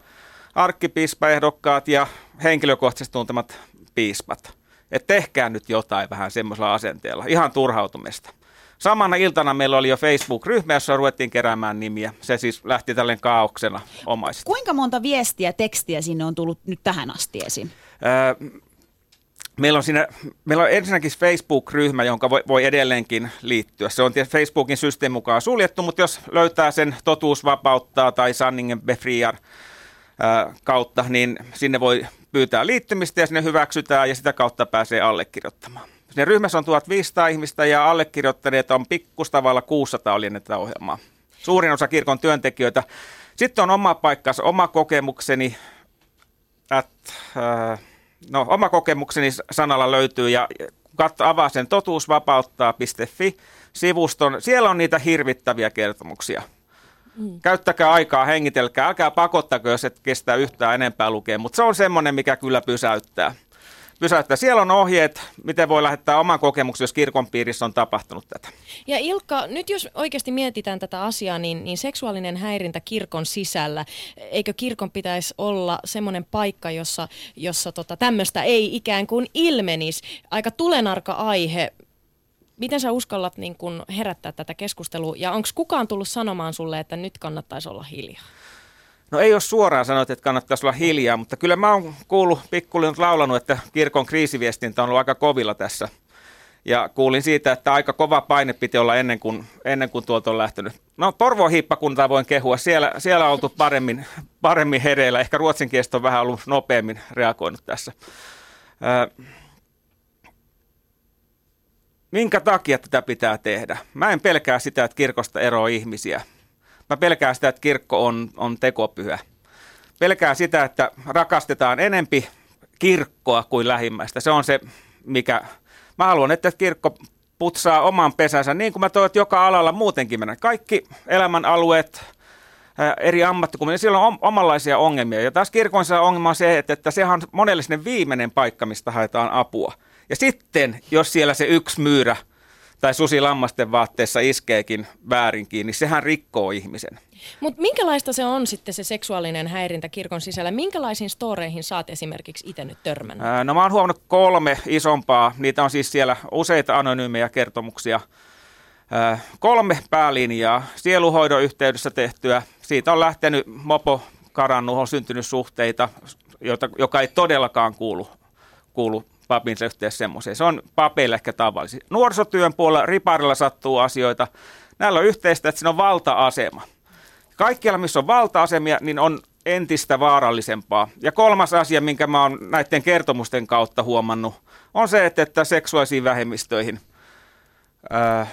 arkkipiispaehdokkaat ja henkilökohtaisesti tuntemat piispat. Että tehkää nyt jotain vähän semmoisella asenteella, ihan turhautumista. Samana iltana meillä oli jo Facebook-ryhmä, jossa ruvettiin keräämään nimiä. Se siis lähti tälleen kaauksena omaisesti. Kuinka monta viestiä, tekstiä sinne on tullut nyt tähän asti esiin? Öö, Meillä on, siinä, meillä on ensinnäkin Facebook-ryhmä, jonka voi, voi edelleenkin liittyä. Se on Facebookin systeemin mukaan suljettu, mutta jos löytää sen totuus vapauttaa tai Sanningen befriar kautta, niin sinne voi pyytää liittymistä ja sinne hyväksytään ja sitä kautta pääsee allekirjoittamaan. Sinne ryhmässä on 1500 ihmistä ja allekirjoittaneet on pikkustavalla 600 oli tätä ohjelmaa. Suurin osa kirkon työntekijöitä. Sitten on oma paikkansa, oma kokemukseni, at, äh, no, oma kokemukseni sanalla löytyy ja katso, avaa sen totuusvapauttaa.fi sivuston. Siellä on niitä hirvittäviä kertomuksia. Mm. Käyttäkää aikaa, hengitelkää, älkää pakottako, jos et kestää yhtään enempää lukea, mutta se on semmoinen, mikä kyllä pysäyttää. Pysäyttää. Siellä on ohjeet, miten voi lähettää oman kokemuksen, jos kirkon piirissä on tapahtunut tätä. Ja Ilkka, nyt jos oikeasti mietitään tätä asiaa, niin, niin seksuaalinen häirintä kirkon sisällä, eikö kirkon pitäisi olla semmoinen paikka, jossa, jossa tota, tämmöistä ei ikään kuin ilmenisi? Aika tulenarka aihe miten sä uskallat niin kun herättää tätä keskustelua ja onko kukaan tullut sanomaan sulle, että nyt kannattaisi olla hiljaa? No ei ole suoraan sanottu, että kannattaisi olla hiljaa, mutta kyllä mä oon kuullut pikkulinnut laulanut, että kirkon kriisiviestintä on ollut aika kovilla tässä. Ja kuulin siitä, että aika kova paine piti olla ennen kuin, ennen kuin tuolta on lähtenyt. No Porvoon hiippakuntaa voin kehua. Siellä, siellä on oltu paremmin, paremmin hereillä. Ehkä ruotsin on vähän ollut nopeammin reagoinut tässä. Ö, minkä takia tätä pitää tehdä? Mä en pelkää sitä, että kirkosta eroaa ihmisiä. Mä pelkään sitä, että kirkko on, on tekopyhä. Pelkään sitä, että rakastetaan enempi kirkkoa kuin lähimmäistä. Se on se, mikä... Mä haluan, että kirkko putsaa oman pesänsä, niin kuin mä toivon, että joka alalla muutenkin mennä. Kaikki elämän alueet, eri ammattikunnat, niin siellä on omanlaisia ongelmia. Ja taas kirkon ongelma on se, että, että sehän on monelle viimeinen paikka, mistä haetaan apua. Ja sitten, jos siellä se yksi myyrä – tai susi lammasten vaatteessa iskeekin väärinkin, niin sehän rikkoo ihmisen. Mutta minkälaista se on sitten se seksuaalinen häirintä kirkon sisällä? Minkälaisiin storeihin saat esimerkiksi itse nyt törmännyt? No mä oon huomannut kolme isompaa. Niitä on siis siellä useita anonyymejä kertomuksia. Kolme päälinjaa sieluhoidon yhteydessä tehtyä. Siitä on lähtenyt mopo karannut, on syntynyt suhteita, joka ei todellakaan kuulu, kuulu papinsa yhteydessä semmoiseen. Se on papeille ehkä tavallisesti. Nuorisotyön puolella riparilla sattuu asioita. Näillä on yhteistä, että siinä on valta-asema. Kaikkialla, missä on valta-asemia, niin on entistä vaarallisempaa. Ja kolmas asia, minkä mä oon näiden kertomusten kautta huomannut, on se, että, että seksuaalisiin vähemmistöihin ää,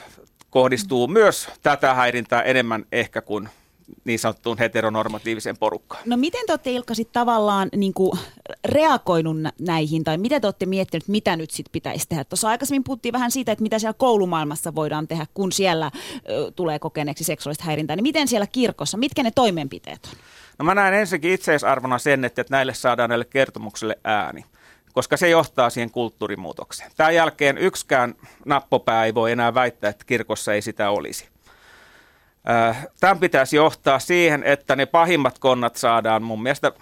kohdistuu myös tätä häirintää enemmän ehkä kuin niin sanottuun heteronormatiiviseen porukkaan. No miten te olette Ilkka sit tavallaan niin kuin, reagoinut näihin, tai miten te olette miettinyt, mitä nyt sitten pitäisi tehdä? Tuossa aikaisemmin puhuttiin vähän siitä, että mitä siellä koulumaailmassa voidaan tehdä, kun siellä ö, tulee kokeneeksi seksuaalista häirintää. Niin miten siellä kirkossa, mitkä ne toimenpiteet on? No mä näen ensinnäkin itseisarvona sen, että näille saadaan näille kertomuksille ääni koska se johtaa siihen kulttuurimuutokseen. Tämän jälkeen yksikään nappopää ei voi enää väittää, että kirkossa ei sitä olisi. Tämän pitäisi johtaa siihen, että ne pahimmat konnat saadaan mun mielestä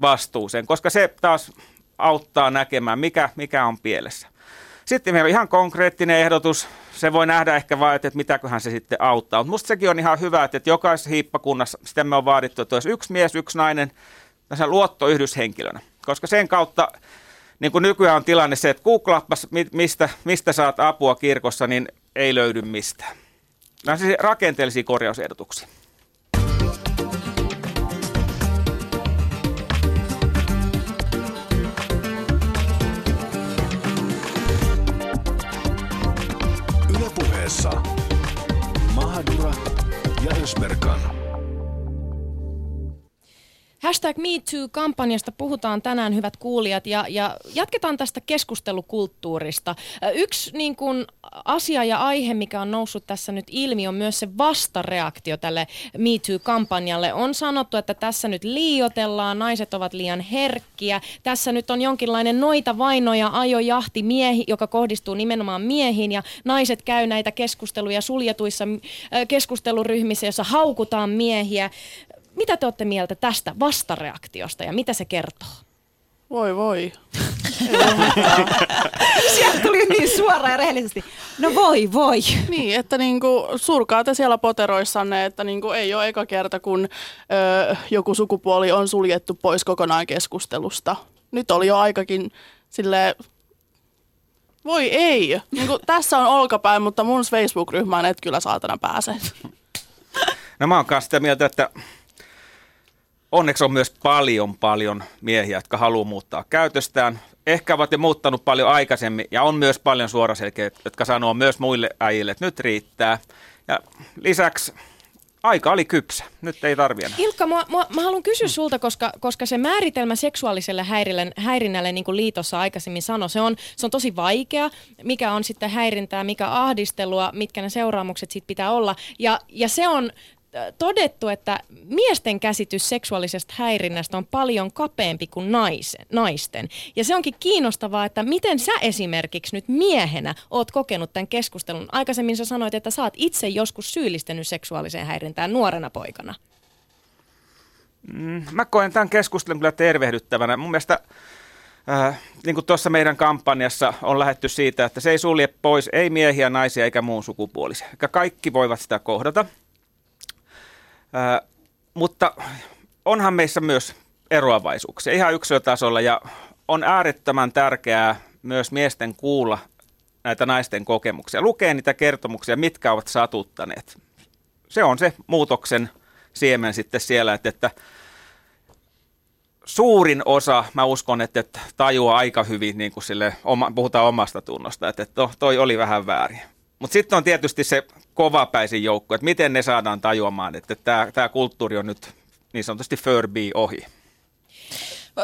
vastuuseen, koska se taas auttaa näkemään, mikä, mikä on pielessä. Sitten meillä on ihan konkreettinen ehdotus. Se voi nähdä ehkä vain, että mitäköhän se sitten auttaa. Mutta sekin on ihan hyvä, että jokaisessa hiippakunnassa, sitä me on vaadittu, että olisi yksi mies, yksi nainen tässä luottoyhdyshenkilönä. Koska sen kautta, niin kuin nykyään on tilanne se, että googlaappas, mistä, mistä saat apua kirkossa, niin ei löydy mistään. Nämä siis rakenteellisia korjausehdotuksia. Ylepuheessa Mahadura ja Ösberkan. Hashtag MeToo-kampanjasta puhutaan tänään, hyvät kuulijat, ja, ja jatketaan tästä keskustelukulttuurista. Yksi niin kuin, asia ja aihe, mikä on noussut tässä nyt ilmi, on myös se vastareaktio tälle MeToo-kampanjalle. On sanottu, että tässä nyt liiotellaan, naiset ovat liian herkkiä. Tässä nyt on jonkinlainen noita vainoja ajojahti miehi, joka kohdistuu nimenomaan miehiin, ja naiset käy näitä keskusteluja suljetuissa keskusteluryhmissä, jossa haukutaan miehiä. Mitä te olette mieltä tästä vastareaktiosta ja mitä se kertoo? Voi voi. Sieltä tuli niin suoraan ja rehellisesti. No voi voi. Niin, että niinku, surkaa te siellä poteroissanne, että niinku, ei ole eka kerta, kun ö, joku sukupuoli on suljettu pois kokonaan keskustelusta. Nyt oli jo aikakin sille voi ei. Niinku, tässä on olkapäin, mutta mun Facebook-ryhmään et kyllä saatana pääse. No mä oon kanssa sitä mieltä, että onneksi on myös paljon, paljon miehiä, jotka haluaa muuttaa käytöstään. Ehkä ovat jo muuttanut paljon aikaisemmin ja on myös paljon suoraselkeitä, jotka sanoo myös muille äijille, että nyt riittää. Ja lisäksi aika oli kypsä. Nyt ei tarvi enää. Ilkka, mä, mä, mä haluan kysyä sulta, koska, koska se määritelmä seksuaaliselle häirille, häirinnälle, niin kuin Liitossa aikaisemmin sanoi, se on, se on tosi vaikea. Mikä on sitten häirintää, mikä ahdistelua, mitkä ne seuraamukset siitä pitää olla. Ja, ja se on todettu, että miesten käsitys seksuaalisesta häirinnästä on paljon kapeampi kuin naisen, naisten. Ja se onkin kiinnostavaa, että miten sä esimerkiksi nyt miehenä oot kokenut tämän keskustelun. Aikaisemmin sä sanoit, että sä oot itse joskus syyllistynyt seksuaaliseen häirintään nuorena poikana. Mm, mä koen tämän keskustelun kyllä tervehdyttävänä. Mun mielestä Äh, niin kuin tuossa meidän kampanjassa on lähetty siitä, että se ei sulje pois ei miehiä, naisia eikä muun sukupuolisia. Kaikki voivat sitä kohdata mutta onhan meissä myös eroavaisuuksia ihan yksilötasolla ja on äärettömän tärkeää myös miesten kuulla näitä naisten kokemuksia, lukee niitä kertomuksia, mitkä ovat satuttaneet. Se on se muutoksen siemen sitten siellä, että, että suurin osa, mä uskon, että, että tajuaa aika hyvin, niin kuin sille, oma, puhutaan omasta tunnosta, että, että toi oli vähän väärin. Mutta sitten on tietysti se kovapäisin joukko, että miten ne saadaan tajuamaan, että tämä kulttuuri on nyt niin sanotusti Furby ohi.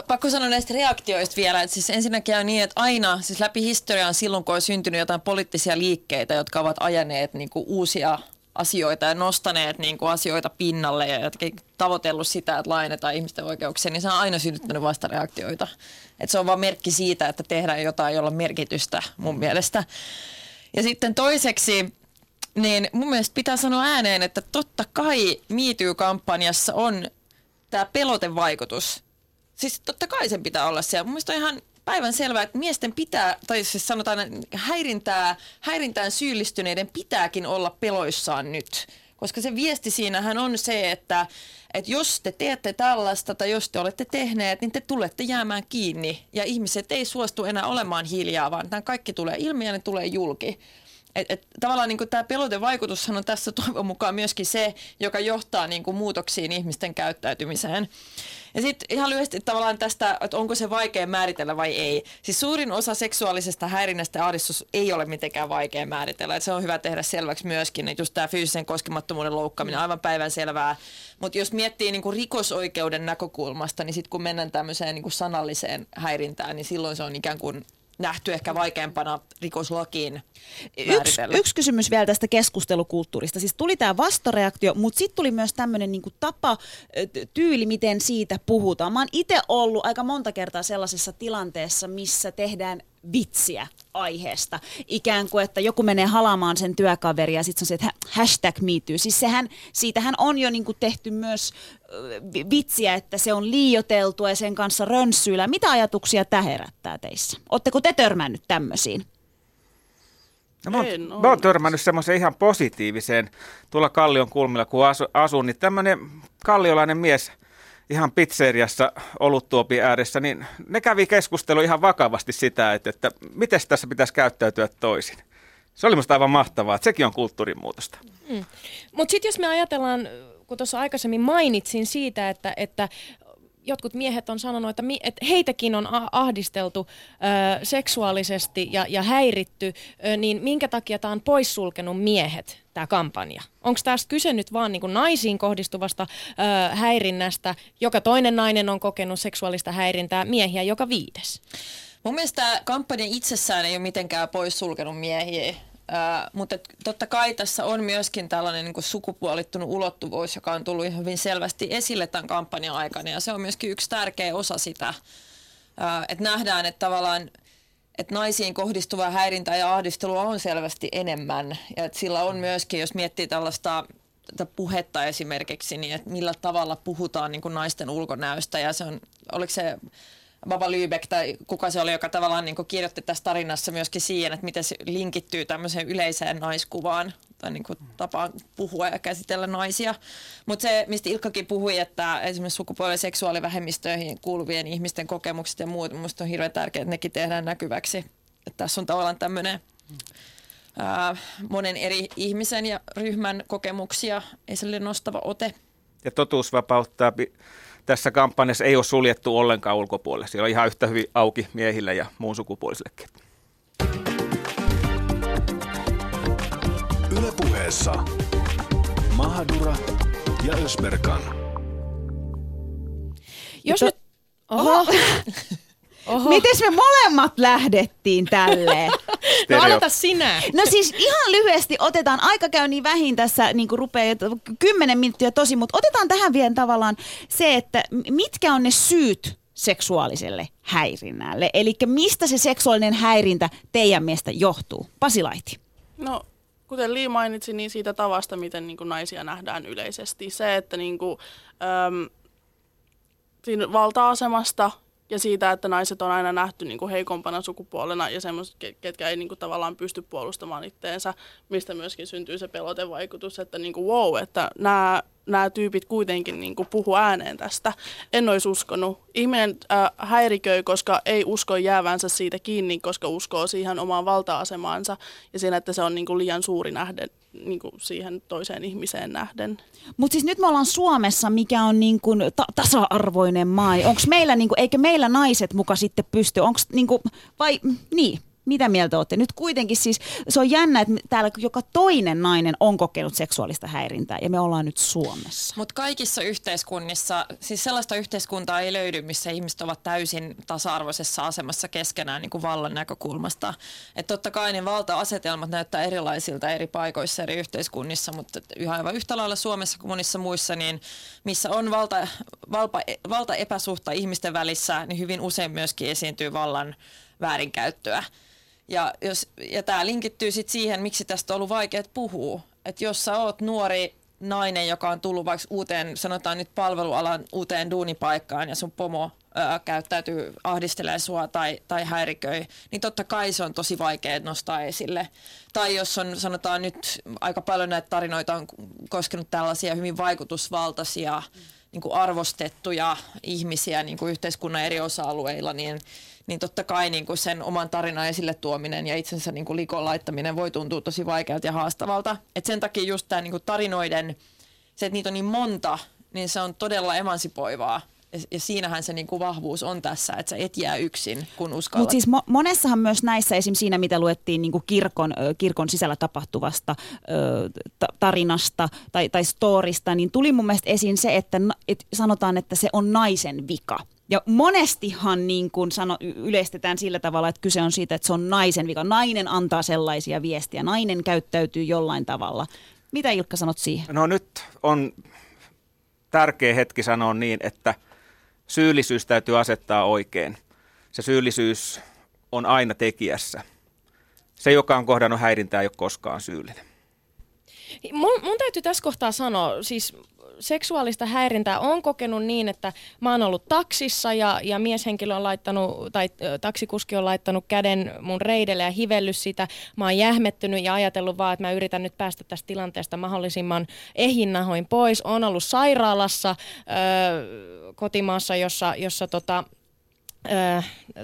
Pakko sanoa näistä reaktioista vielä, että siis ensinnäkin on niin, että aina, siis läpi historiaan silloin, kun on syntynyt jotain poliittisia liikkeitä, jotka ovat ajaneet niin kuin uusia asioita ja nostaneet niin kuin asioita pinnalle ja jotenkin tavoitellut sitä, että laajennetaan ihmisten oikeuksia, niin se on aina synnyttänyt vastareaktioita. Et se on vain merkki siitä, että tehdään jotain, jolla on merkitystä mun mielestä. Ja sitten toiseksi, niin mun mielestä pitää sanoa ääneen, että totta kai MeToo-kampanjassa on tämä pelotevaikutus. Siis totta kai sen pitää olla siellä. Mun mielestä on ihan päivän selvää, että miesten pitää, tai siis sanotaan häirintää, häirintään syyllistyneiden pitääkin olla peloissaan nyt. Koska se viesti siinähän on se, että, että jos te teette tällaista tai jos te olette tehneet, niin te tulette jäämään kiinni. Ja ihmiset ei suostu enää olemaan hiljaa, vaan tämä kaikki tulee ilmi ja ne tulee julki. Et, et, tavallaan niin tämä pelotevaikutushan on tässä toivon mukaan myöskin se, joka johtaa niin kuin muutoksiin ihmisten käyttäytymiseen. Ja sitten ihan lyhyesti tavallaan tästä, että onko se vaikea määritellä vai ei. Siis suurin osa seksuaalisesta häirinnästä ja ahdistus ei ole mitenkään vaikea määritellä. Et se on hyvä tehdä selväksi myöskin, että just tämä fyysisen koskemattomuuden loukkaaminen aivan päivän selvää. Mutta jos miettii niin kuin rikosoikeuden näkökulmasta, niin sitten kun mennään tämmöiseen niin kuin sanalliseen häirintään, niin silloin se on ikään kuin nähty ehkä vaikeampana rikoslakiin yksi, yksi kysymys vielä tästä keskustelukulttuurista. Siis tuli tämä vastareaktio, mutta sitten tuli myös tämmöinen niinku tapa, tyyli, miten siitä puhutaan. Mä oon itse ollut aika monta kertaa sellaisessa tilanteessa, missä tehdään vitsiä aiheesta. Ikään kuin, että joku menee halaamaan sen työkaveria ja sitten on se, että hashtag MeToo. Siis sehän, siitähän on jo niin kuin tehty myös vitsiä, että se on liioteltua ja sen kanssa rönssyillä. Mitä ajatuksia tämä herättää teissä? Oletteko te törmännyt tämmöisiin? No, mä, oon, mä oon törmännyt semmoiseen ihan positiiviseen tuolla Kallion kulmilla, kun asu, asun, niin tämmöinen kalliolainen mies ihan pizzeriassa oluttuopi ääressä, niin ne kävi keskustelu ihan vakavasti sitä, että, että miten tässä pitäisi käyttäytyä toisin. Se oli musta aivan mahtavaa, että sekin on kulttuurin muutosta. Mm. Mutta sitten jos me ajatellaan, kun tuossa aikaisemmin mainitsin siitä, että, että jotkut miehet on sanonut, että, mi, että heitäkin on ahdisteltu ö, seksuaalisesti ja, ja häiritty, ö, niin minkä takia tämä on poissulkenut miehet, tämä kampanja? Onko tästä kyse nyt vaan niin naisiin kohdistuvasta ö, häirinnästä, joka toinen nainen on kokenut seksuaalista häirintää, miehiä joka viides? Mun mielestä kampanja itsessään ei ole mitenkään poissulkenut miehiä. Mutta totta kai tässä on myöskin tällainen niin kuin sukupuolittunut ulottuvuus, joka on tullut hyvin selvästi esille tämän kampanjan aikana. Ja se on myöskin yksi tärkeä osa sitä, uh, että nähdään, että tavallaan että naisiin kohdistuvaa häirintää ja ahdistelua on selvästi enemmän. Ja että sillä on myöskin, jos miettii tällaista puhetta esimerkiksi, niin että millä tavalla puhutaan niin kuin naisten ulkonäöstä. Ja se on, oliko se Baba Lübeck tai kuka se oli, joka tavallaan niin kuin kirjoitti tässä tarinassa myöskin siihen, että miten se linkittyy tämmöiseen yleiseen naiskuvaan tai niin kuin tapaan puhua ja käsitellä naisia. Mutta se, mistä Ilkkakin puhui, että esimerkiksi ja seksuaalivähemmistöihin kuuluvien ihmisten kokemukset ja muut, minusta on hirveän tärkeää, että nekin tehdään näkyväksi. Että tässä on tavallaan tämmöinen monen eri ihmisen ja ryhmän kokemuksia esille nostava ote. Ja totuus vapauttaa tässä kampanjassa ei ole suljettu ollenkaan ulkopuolelle. Siellä on ihan yhtä hyvin auki miehille ja muun sukupuolisillekin. Ylepuheessa Mahadura ja Ösberkan. Jos nyt... Oho. Oho. Mites me molemmat lähdettiin tälleen? no aloita sinä. No siis ihan lyhyesti otetaan, aika käy niin vähin tässä, niin kuin rupeaa kymmenen minuuttia tosi, mutta otetaan tähän vielä tavallaan se, että mitkä on ne syyt seksuaaliselle häirinnälle. Eli mistä se seksuaalinen häirintä teidän mielestä johtuu? Pasilaiti. No kuten Li mainitsi, niin siitä tavasta, miten niin kuin naisia nähdään yleisesti. Se, että niin kuin, äm, siinä valta-asemasta ja siitä, että naiset on aina nähty niin kuin heikompana sukupuolena ja semmoiset, ketkä ei niin kuin tavallaan pysty puolustamaan itteensä, mistä myöskin syntyy se pelotevaikutus, että niin kuin, wow, että nämä nämä tyypit kuitenkin niin kuin puhu ääneen tästä. En olisi uskonut. Ihminen äh, häiriköi, koska ei usko jäävänsä siitä kiinni, koska uskoo siihen omaan valta-asemaansa ja siinä, että se on niin kuin liian suuri nähden niin kuin siihen toiseen ihmiseen nähden. Mutta siis nyt me ollaan Suomessa, mikä on niin kuin ta- tasa-arvoinen maa. Onko meillä, niin kuin, eikö meillä naiset muka sitten pysty? Onko niin kuin, vai niin? Mitä mieltä olette? Nyt kuitenkin siis se on jännä, että täällä joka toinen nainen on kokenut seksuaalista häirintää ja me ollaan nyt Suomessa. Mutta kaikissa yhteiskunnissa, siis sellaista yhteiskuntaa ei löydy, missä ihmiset ovat täysin tasa-arvoisessa asemassa keskenään niin kuin vallan näkökulmasta. Että totta kai ne valta-asetelmat näyttää erilaisilta eri paikoissa eri yhteiskunnissa, mutta yhä aivan yhtä lailla Suomessa kuin monissa muissa, niin missä on valta, valpa, valta epäsuhta ihmisten välissä, niin hyvin usein myöskin esiintyy vallan väärinkäyttöä. Ja, jos, ja tämä linkittyy sitten siihen, miksi tästä on ollut vaikea puhua. Että jos sä oot nuori nainen, joka on tullut vaikka uuteen, sanotaan nyt palvelualan uuteen duunipaikkaan ja sun pomo ää, käyttäytyy, ahdistelee sua tai, tai häiriköi, niin totta kai se on tosi vaikea nostaa esille. Tai jos on, sanotaan nyt, aika paljon näitä tarinoita on koskenut tällaisia hyvin vaikutusvaltaisia, mm. niin kuin arvostettuja ihmisiä niin kuin yhteiskunnan eri osa-alueilla, niin niin totta kai niin kuin sen oman tarinan esille tuominen ja itsensä niin kuin likoon laittaminen voi tuntua tosi vaikealta ja haastavalta. Et sen takia just tämä niin tarinoiden, se, että niitä on niin monta, niin se on todella emansipoivaa. Ja, siinähän se niin kuin vahvuus on tässä, että sä et jää yksin, kun uskallat. Mutta siis mo- monessahan myös näissä, esim. siinä mitä luettiin niin kuin kirkon, kirkon sisällä tapahtuvasta ö, tarinasta tai, tai storista, niin tuli mun mielestä esiin se, että et sanotaan, että se on naisen vika ja monestihan niin kuin sano, yleistetään sillä tavalla, että kyse on siitä, että se on naisen vika. Nainen antaa sellaisia viestiä, nainen käyttäytyy jollain tavalla. Mitä Ilkka sanot siihen? No nyt on tärkeä hetki sanoa niin, että syyllisyys täytyy asettaa oikein. Se syyllisyys on aina tekijässä. se, joka on kohdannut häirintää, ei ole koskaan syyllinen. Mun, mun täytyy tässä kohtaa sanoa, siis seksuaalista häirintää on kokenut niin, että mä oon ollut taksissa ja, ja mieshenkilö on laittanut, tai taksikuski on laittanut käden mun reidelle ja hivellyt sitä. Mä oon jähmettynyt ja ajatellut vaan, että mä yritän nyt päästä tästä tilanteesta mahdollisimman ehinnahoin pois. On ollut sairaalassa ö, kotimaassa, jossa, jossa tota,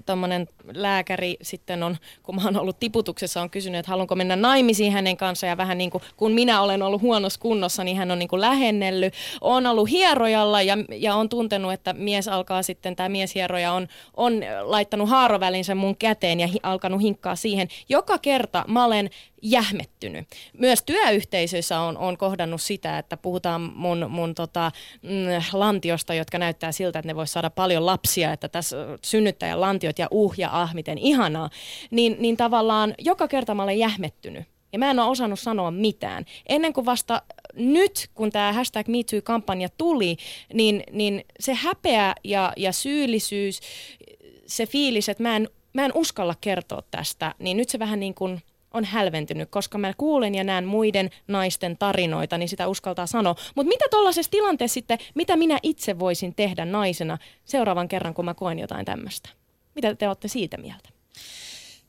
tuommoinen lääkäri sitten on, kun mä oon ollut tiputuksessa, on kysynyt, että haluanko mennä naimisiin hänen kanssaan ja vähän niin kuin, kun minä olen ollut huonossa kunnossa, niin hän on niin kuin lähennellyt. On ollut hierojalla ja, ja on tuntenut, että mies alkaa sitten, tämä mieshieroja on, on laittanut haarovälinsä mun käteen ja hi, alkanut hinkkaa siihen. Joka kerta mä olen jähmettynyt. Myös työyhteisöissä on, on kohdannut sitä, että puhutaan mun, mun tota, mm, lantiosta, jotka näyttää siltä, että ne vois saada paljon lapsia, että tässä synnyttäjän lantiot ja uh ja ah, miten ihanaa. Niin, niin tavallaan joka kerta mä olen jähmettynyt. Ja mä en ole osannut sanoa mitään. Ennen kuin vasta nyt, kun tämä hashtag MeToo-kampanja tuli, niin, niin se häpeä ja, ja syyllisyys, se fiilis, että mä en, mä en uskalla kertoa tästä, niin nyt se vähän niin kuin – on hälventynyt, koska mä kuulen ja näen muiden naisten tarinoita, niin sitä uskaltaa sanoa. Mutta mitä tuollaisessa tilanteessa sitten, mitä minä itse voisin tehdä naisena seuraavan kerran, kun mä koen jotain tämmöistä? Mitä te olette siitä mieltä?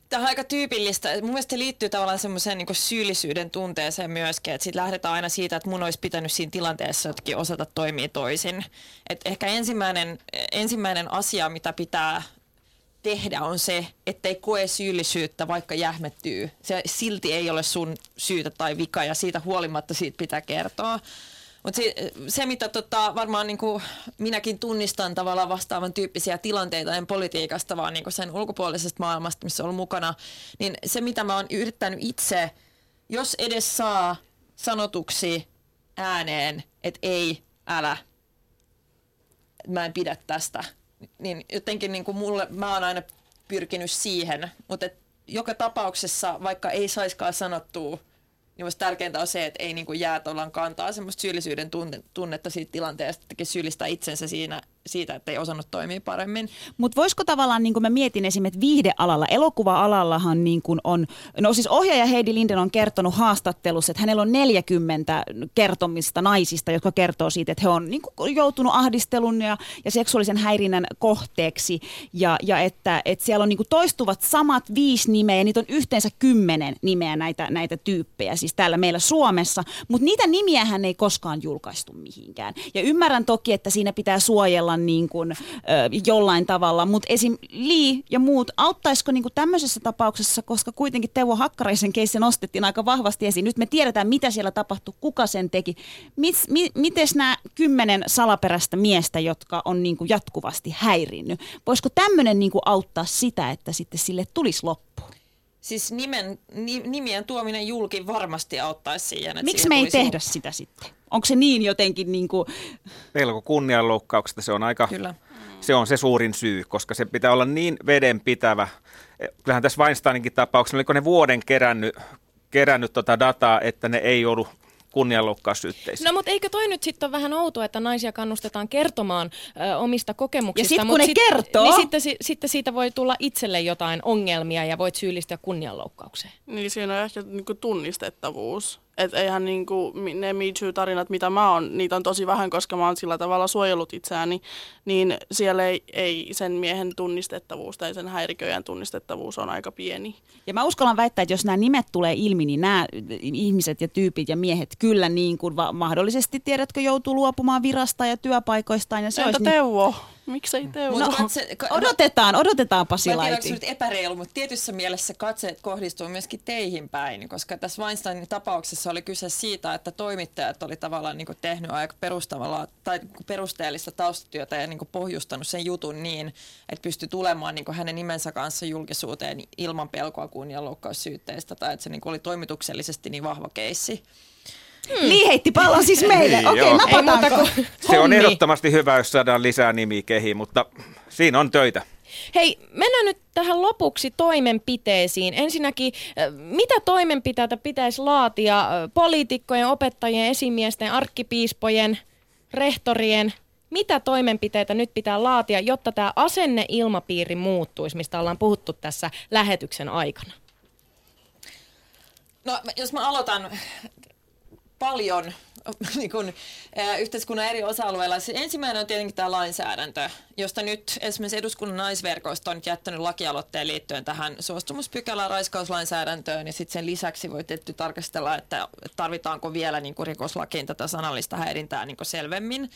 Tämä on aika tyypillistä. Mun mielestä liittyy tavallaan semmoiseen niin syyllisyyden tunteeseen myöskin, että sitten lähdetään aina siitä, että mun olisi pitänyt siinä tilanteessa jotenkin osata toimia toisin. Et ehkä ensimmäinen, ensimmäinen asia, mitä pitää tehdä on se, ettei koe syyllisyyttä, vaikka jähmettyy. Se silti ei ole sun syytä tai vika ja siitä huolimatta siitä pitää kertoa. Mutta se, se, mitä tota, varmaan niinku minäkin tunnistan tavallaan vastaavan tyyppisiä tilanteita, en politiikasta, vaan niinku sen ulkopuolisesta maailmasta, missä olen mukana, niin se, mitä mä oon yrittänyt itse, jos edes saa sanotuksi ääneen, että ei, älä, mä en pidä tästä, niin jotenkin niin kuin mulle, mä oon aina pyrkinyt siihen, mutta et joka tapauksessa, vaikka ei saiskaan sanottua, niin musta tärkeintä on se, että ei niin kuin jää kantaa semmoista syyllisyyden tunnetta siitä tilanteesta, että syyllistää itsensä siinä siitä, että ei osannut toimia paremmin. Mutta voisiko tavallaan, niin kuin mä mietin esimerkiksi viihdealalla, elokuva-alallahan niin kuin on, no siis ohjaaja Heidi Linden on kertonut haastattelussa, että hänellä on 40 kertomista naisista, jotka kertoo siitä, että he on niin kuin joutunut ahdistelun ja, ja seksuaalisen häirinnän kohteeksi ja, ja että, että siellä on niin kuin toistuvat samat viisi nimeä ja niitä on yhteensä kymmenen nimeä näitä, näitä tyyppejä siis täällä meillä Suomessa, mutta niitä nimiä hän ei koskaan julkaistu mihinkään. Ja ymmärrän toki, että siinä pitää suojella olla niin kuin, ö, jollain tavalla, mutta esim. Lee ja muut, auttaisiko niin kuin tämmöisessä tapauksessa, koska kuitenkin Teuvo Hakkaraisen keissi nostettiin aika vahvasti esiin. Nyt me tiedetään, mitä siellä tapahtui, kuka sen teki. Mis, mi, miten nämä kymmenen salaperäistä miestä, jotka on niin kuin jatkuvasti häirinnyt, voisiko tämmöinen niin kuin auttaa sitä, että sitten sille tulisi loppu? Siis nimen, nimien tuominen julki varmasti auttaisi siihen. Miksi me ei tehdä sitä sitten? Onko se niin jotenkin niin kuin... Pelko kunnianloukkauksesta, se on aika... Kyllä. Se on se suurin syy, koska se pitää olla niin vedenpitävä. Kyllähän tässä Weinsteininkin tapauksessa, oliko ne vuoden kerännyt, kerännyt tota dataa, että ne ei ollut kunnianloukkaussyytteisiin. No mutta eikö toi nyt sitten ole vähän outoa, että naisia kannustetaan kertomaan ö, omista kokemuksista. Ja sitten kun ne sit, kertoo. Niin sitten, si, sitten siitä voi tulla itselle jotain ongelmia ja voit syyllistyä kunnianloukkaukseen. Niin siinä on ehkä niinku tunnistettavuus. Että eihän niinku, ne Me Too-tarinat, mitä mä oon, niitä on tosi vähän, koska mä oon sillä tavalla suojellut itseäni, niin siellä ei, ei sen miehen tunnistettavuus tai sen häiriköjän tunnistettavuus on aika pieni. Ja mä uskallan väittää, että jos nämä nimet tulee ilmi, niin nämä ihmiset ja tyypit ja miehet kyllä niin kuin va- mahdollisesti, tiedätkö, joutuu luopumaan virasta ja työpaikoistaan. Ja se Entä olisi Teuvo? Niin... Miksei Teuvo? No, katse, ka- odotetaan, odotetaan Pasi Mä en tiedä, epäreilu, mutta tietyssä mielessä katseet kohdistuu myöskin teihin päin, koska tässä Weinsteinin tapauksessa oli kyse siitä, että toimittajat oli tavallaan niin tehnyt aika perustavalla tai perusteellista taustatyötä ja niin pohjustanut sen jutun niin, että pystyi tulemaan niin hänen nimensä kanssa julkisuuteen ilman pelkoa kunnianloukkaussyytteistä tai että se niin oli toimituksellisesti niin vahva keissi. Hmm. Niin heitti pallon siis meille. Okei, okay, napataanko? Se on ehdottomasti hyvä, jos saadaan lisää nimiä kehiin, mutta siinä on töitä. Hei, mennään nyt tähän lopuksi toimenpiteisiin. Ensinnäkin, mitä toimenpiteitä pitäisi laatia poliitikkojen, opettajien, esimiesten, arkkipiispojen, rehtorien, mitä toimenpiteitä nyt pitää laatia, jotta tämä asenneilmapiiri muuttuisi, mistä ollaan puhuttu tässä lähetyksen aikana? No jos mä aloitan paljon niin kun, ä, yhteiskunnan eri osa-alueilla. Se ensimmäinen on tietenkin tämä lainsäädäntö, josta nyt esimerkiksi eduskunnan naisverkosto on nyt jättänyt lakialoitteen liittyen tähän suostumuspykälään raiskauslainsäädäntöön ja sitten sen lisäksi voi tietty tarkastella, että tarvitaanko vielä niin kuin rikoslakiin tätä sanallista häirintää niin kuin selvemmin.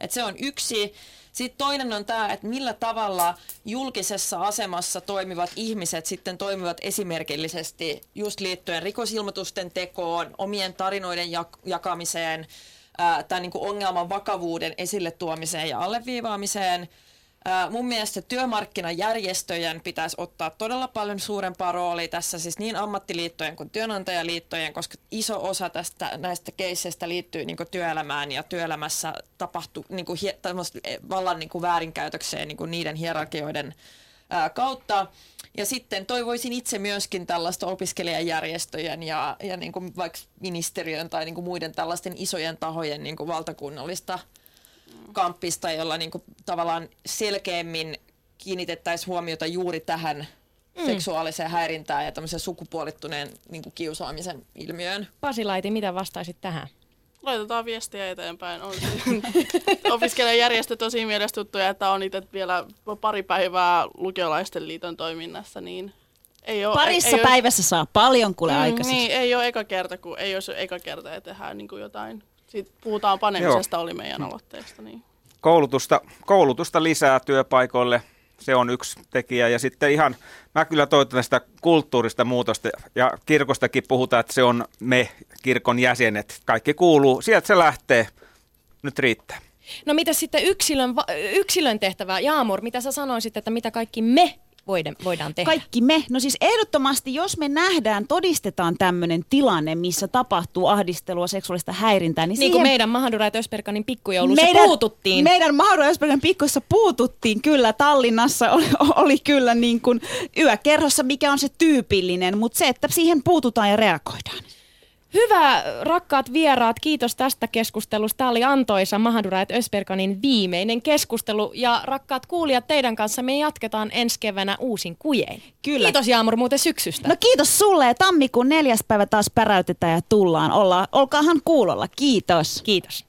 Et se on yksi. Sitten toinen on tämä, että millä tavalla julkisessa asemassa toimivat ihmiset sitten toimivat esimerkillisesti just liittyen rikosilmoitusten tekoon, omien tarinoiden jak- jakamiseen, tämän niin ongelman vakavuuden esille tuomiseen ja alleviivaamiseen. Mun mielestä työmarkkinajärjestöjen pitäisi ottaa todella paljon suurempaa roolia tässä, siis niin ammattiliittojen kuin työnantajaliittojen, koska iso osa tästä, näistä keisseistä liittyy niin työelämään ja työelämässä tapahtuu niin hie, vallan niin väärinkäytökseen niin niiden hierarkioiden kautta. Ja sitten toivoisin itse myöskin tällaista opiskelijajärjestöjen ja, ja niin kuin vaikka ministeriön tai niin kuin muiden tällaisten isojen tahojen niin kuin valtakunnallista kamppista, jolla niin kuin tavallaan selkeämmin kiinnitettäisiin huomiota juuri tähän mm. seksuaaliseen häirintään ja tämmöisen sukupuolittuneen niin kuin kiusaamisen ilmiöön. Pasi Laiti, mitä vastaisit tähän? Laitetaan viestiä eteenpäin. On opiskelijajärjestöt on siinä mielessä tuttuja, että on itse vielä pari päivää lukiolaisten liiton toiminnassa, niin ei ole, Parissa ei, ei päivässä ole, saa paljon kuule mm, aikaiseksi. Niin, ei ole eka kerta, kun ei olisi eka kerta ja tehdään niin kuin jotain. Sitten puhutaan panemisesta, Joo. oli meidän aloitteesta. Niin. Koulutusta, koulutusta lisää työpaikoille, se on yksi tekijä. Ja sitten ihan, mä kyllä toivotan sitä kulttuurista muutosta ja kirkostakin puhutaan, että se on me, kirkon jäsenet. Kaikki kuuluu, sieltä se lähtee. Nyt riittää. No mitä sitten yksilön, yksilön tehtävää? Jaamur, mitä sä sanoisit, että mitä kaikki me voidaan tehdä? Kaikki me. No siis ehdottomasti, jos me nähdään, todistetaan tämmöinen tilanne, missä tapahtuu ahdistelua, seksuaalista häirintää, niin, niin siihen... kuin meidän Mahadura Ösperkanin pikkujoulussa meidän, puututtiin. Meidän Mahadura Ösperkanin pikkuissa puututtiin kyllä. Tallinnassa oli, oli kyllä niin kuin yökerhossa, mikä on se tyypillinen, mutta se, että siihen puututaan ja reagoidaan. Hyvä, rakkaat vieraat, kiitos tästä keskustelusta. Tämä oli antoisa Mahadura et Ösperkanin viimeinen keskustelu. Ja rakkaat kuulijat, teidän kanssa me jatketaan ensi keväänä uusin kujein. Kyllä. Kiitos Jaamur muuten syksystä. No kiitos sulle ja tammikuun neljäs päivä taas päräytetään ja tullaan. Olla, olkaahan kuulolla. Kiitos. Kiitos.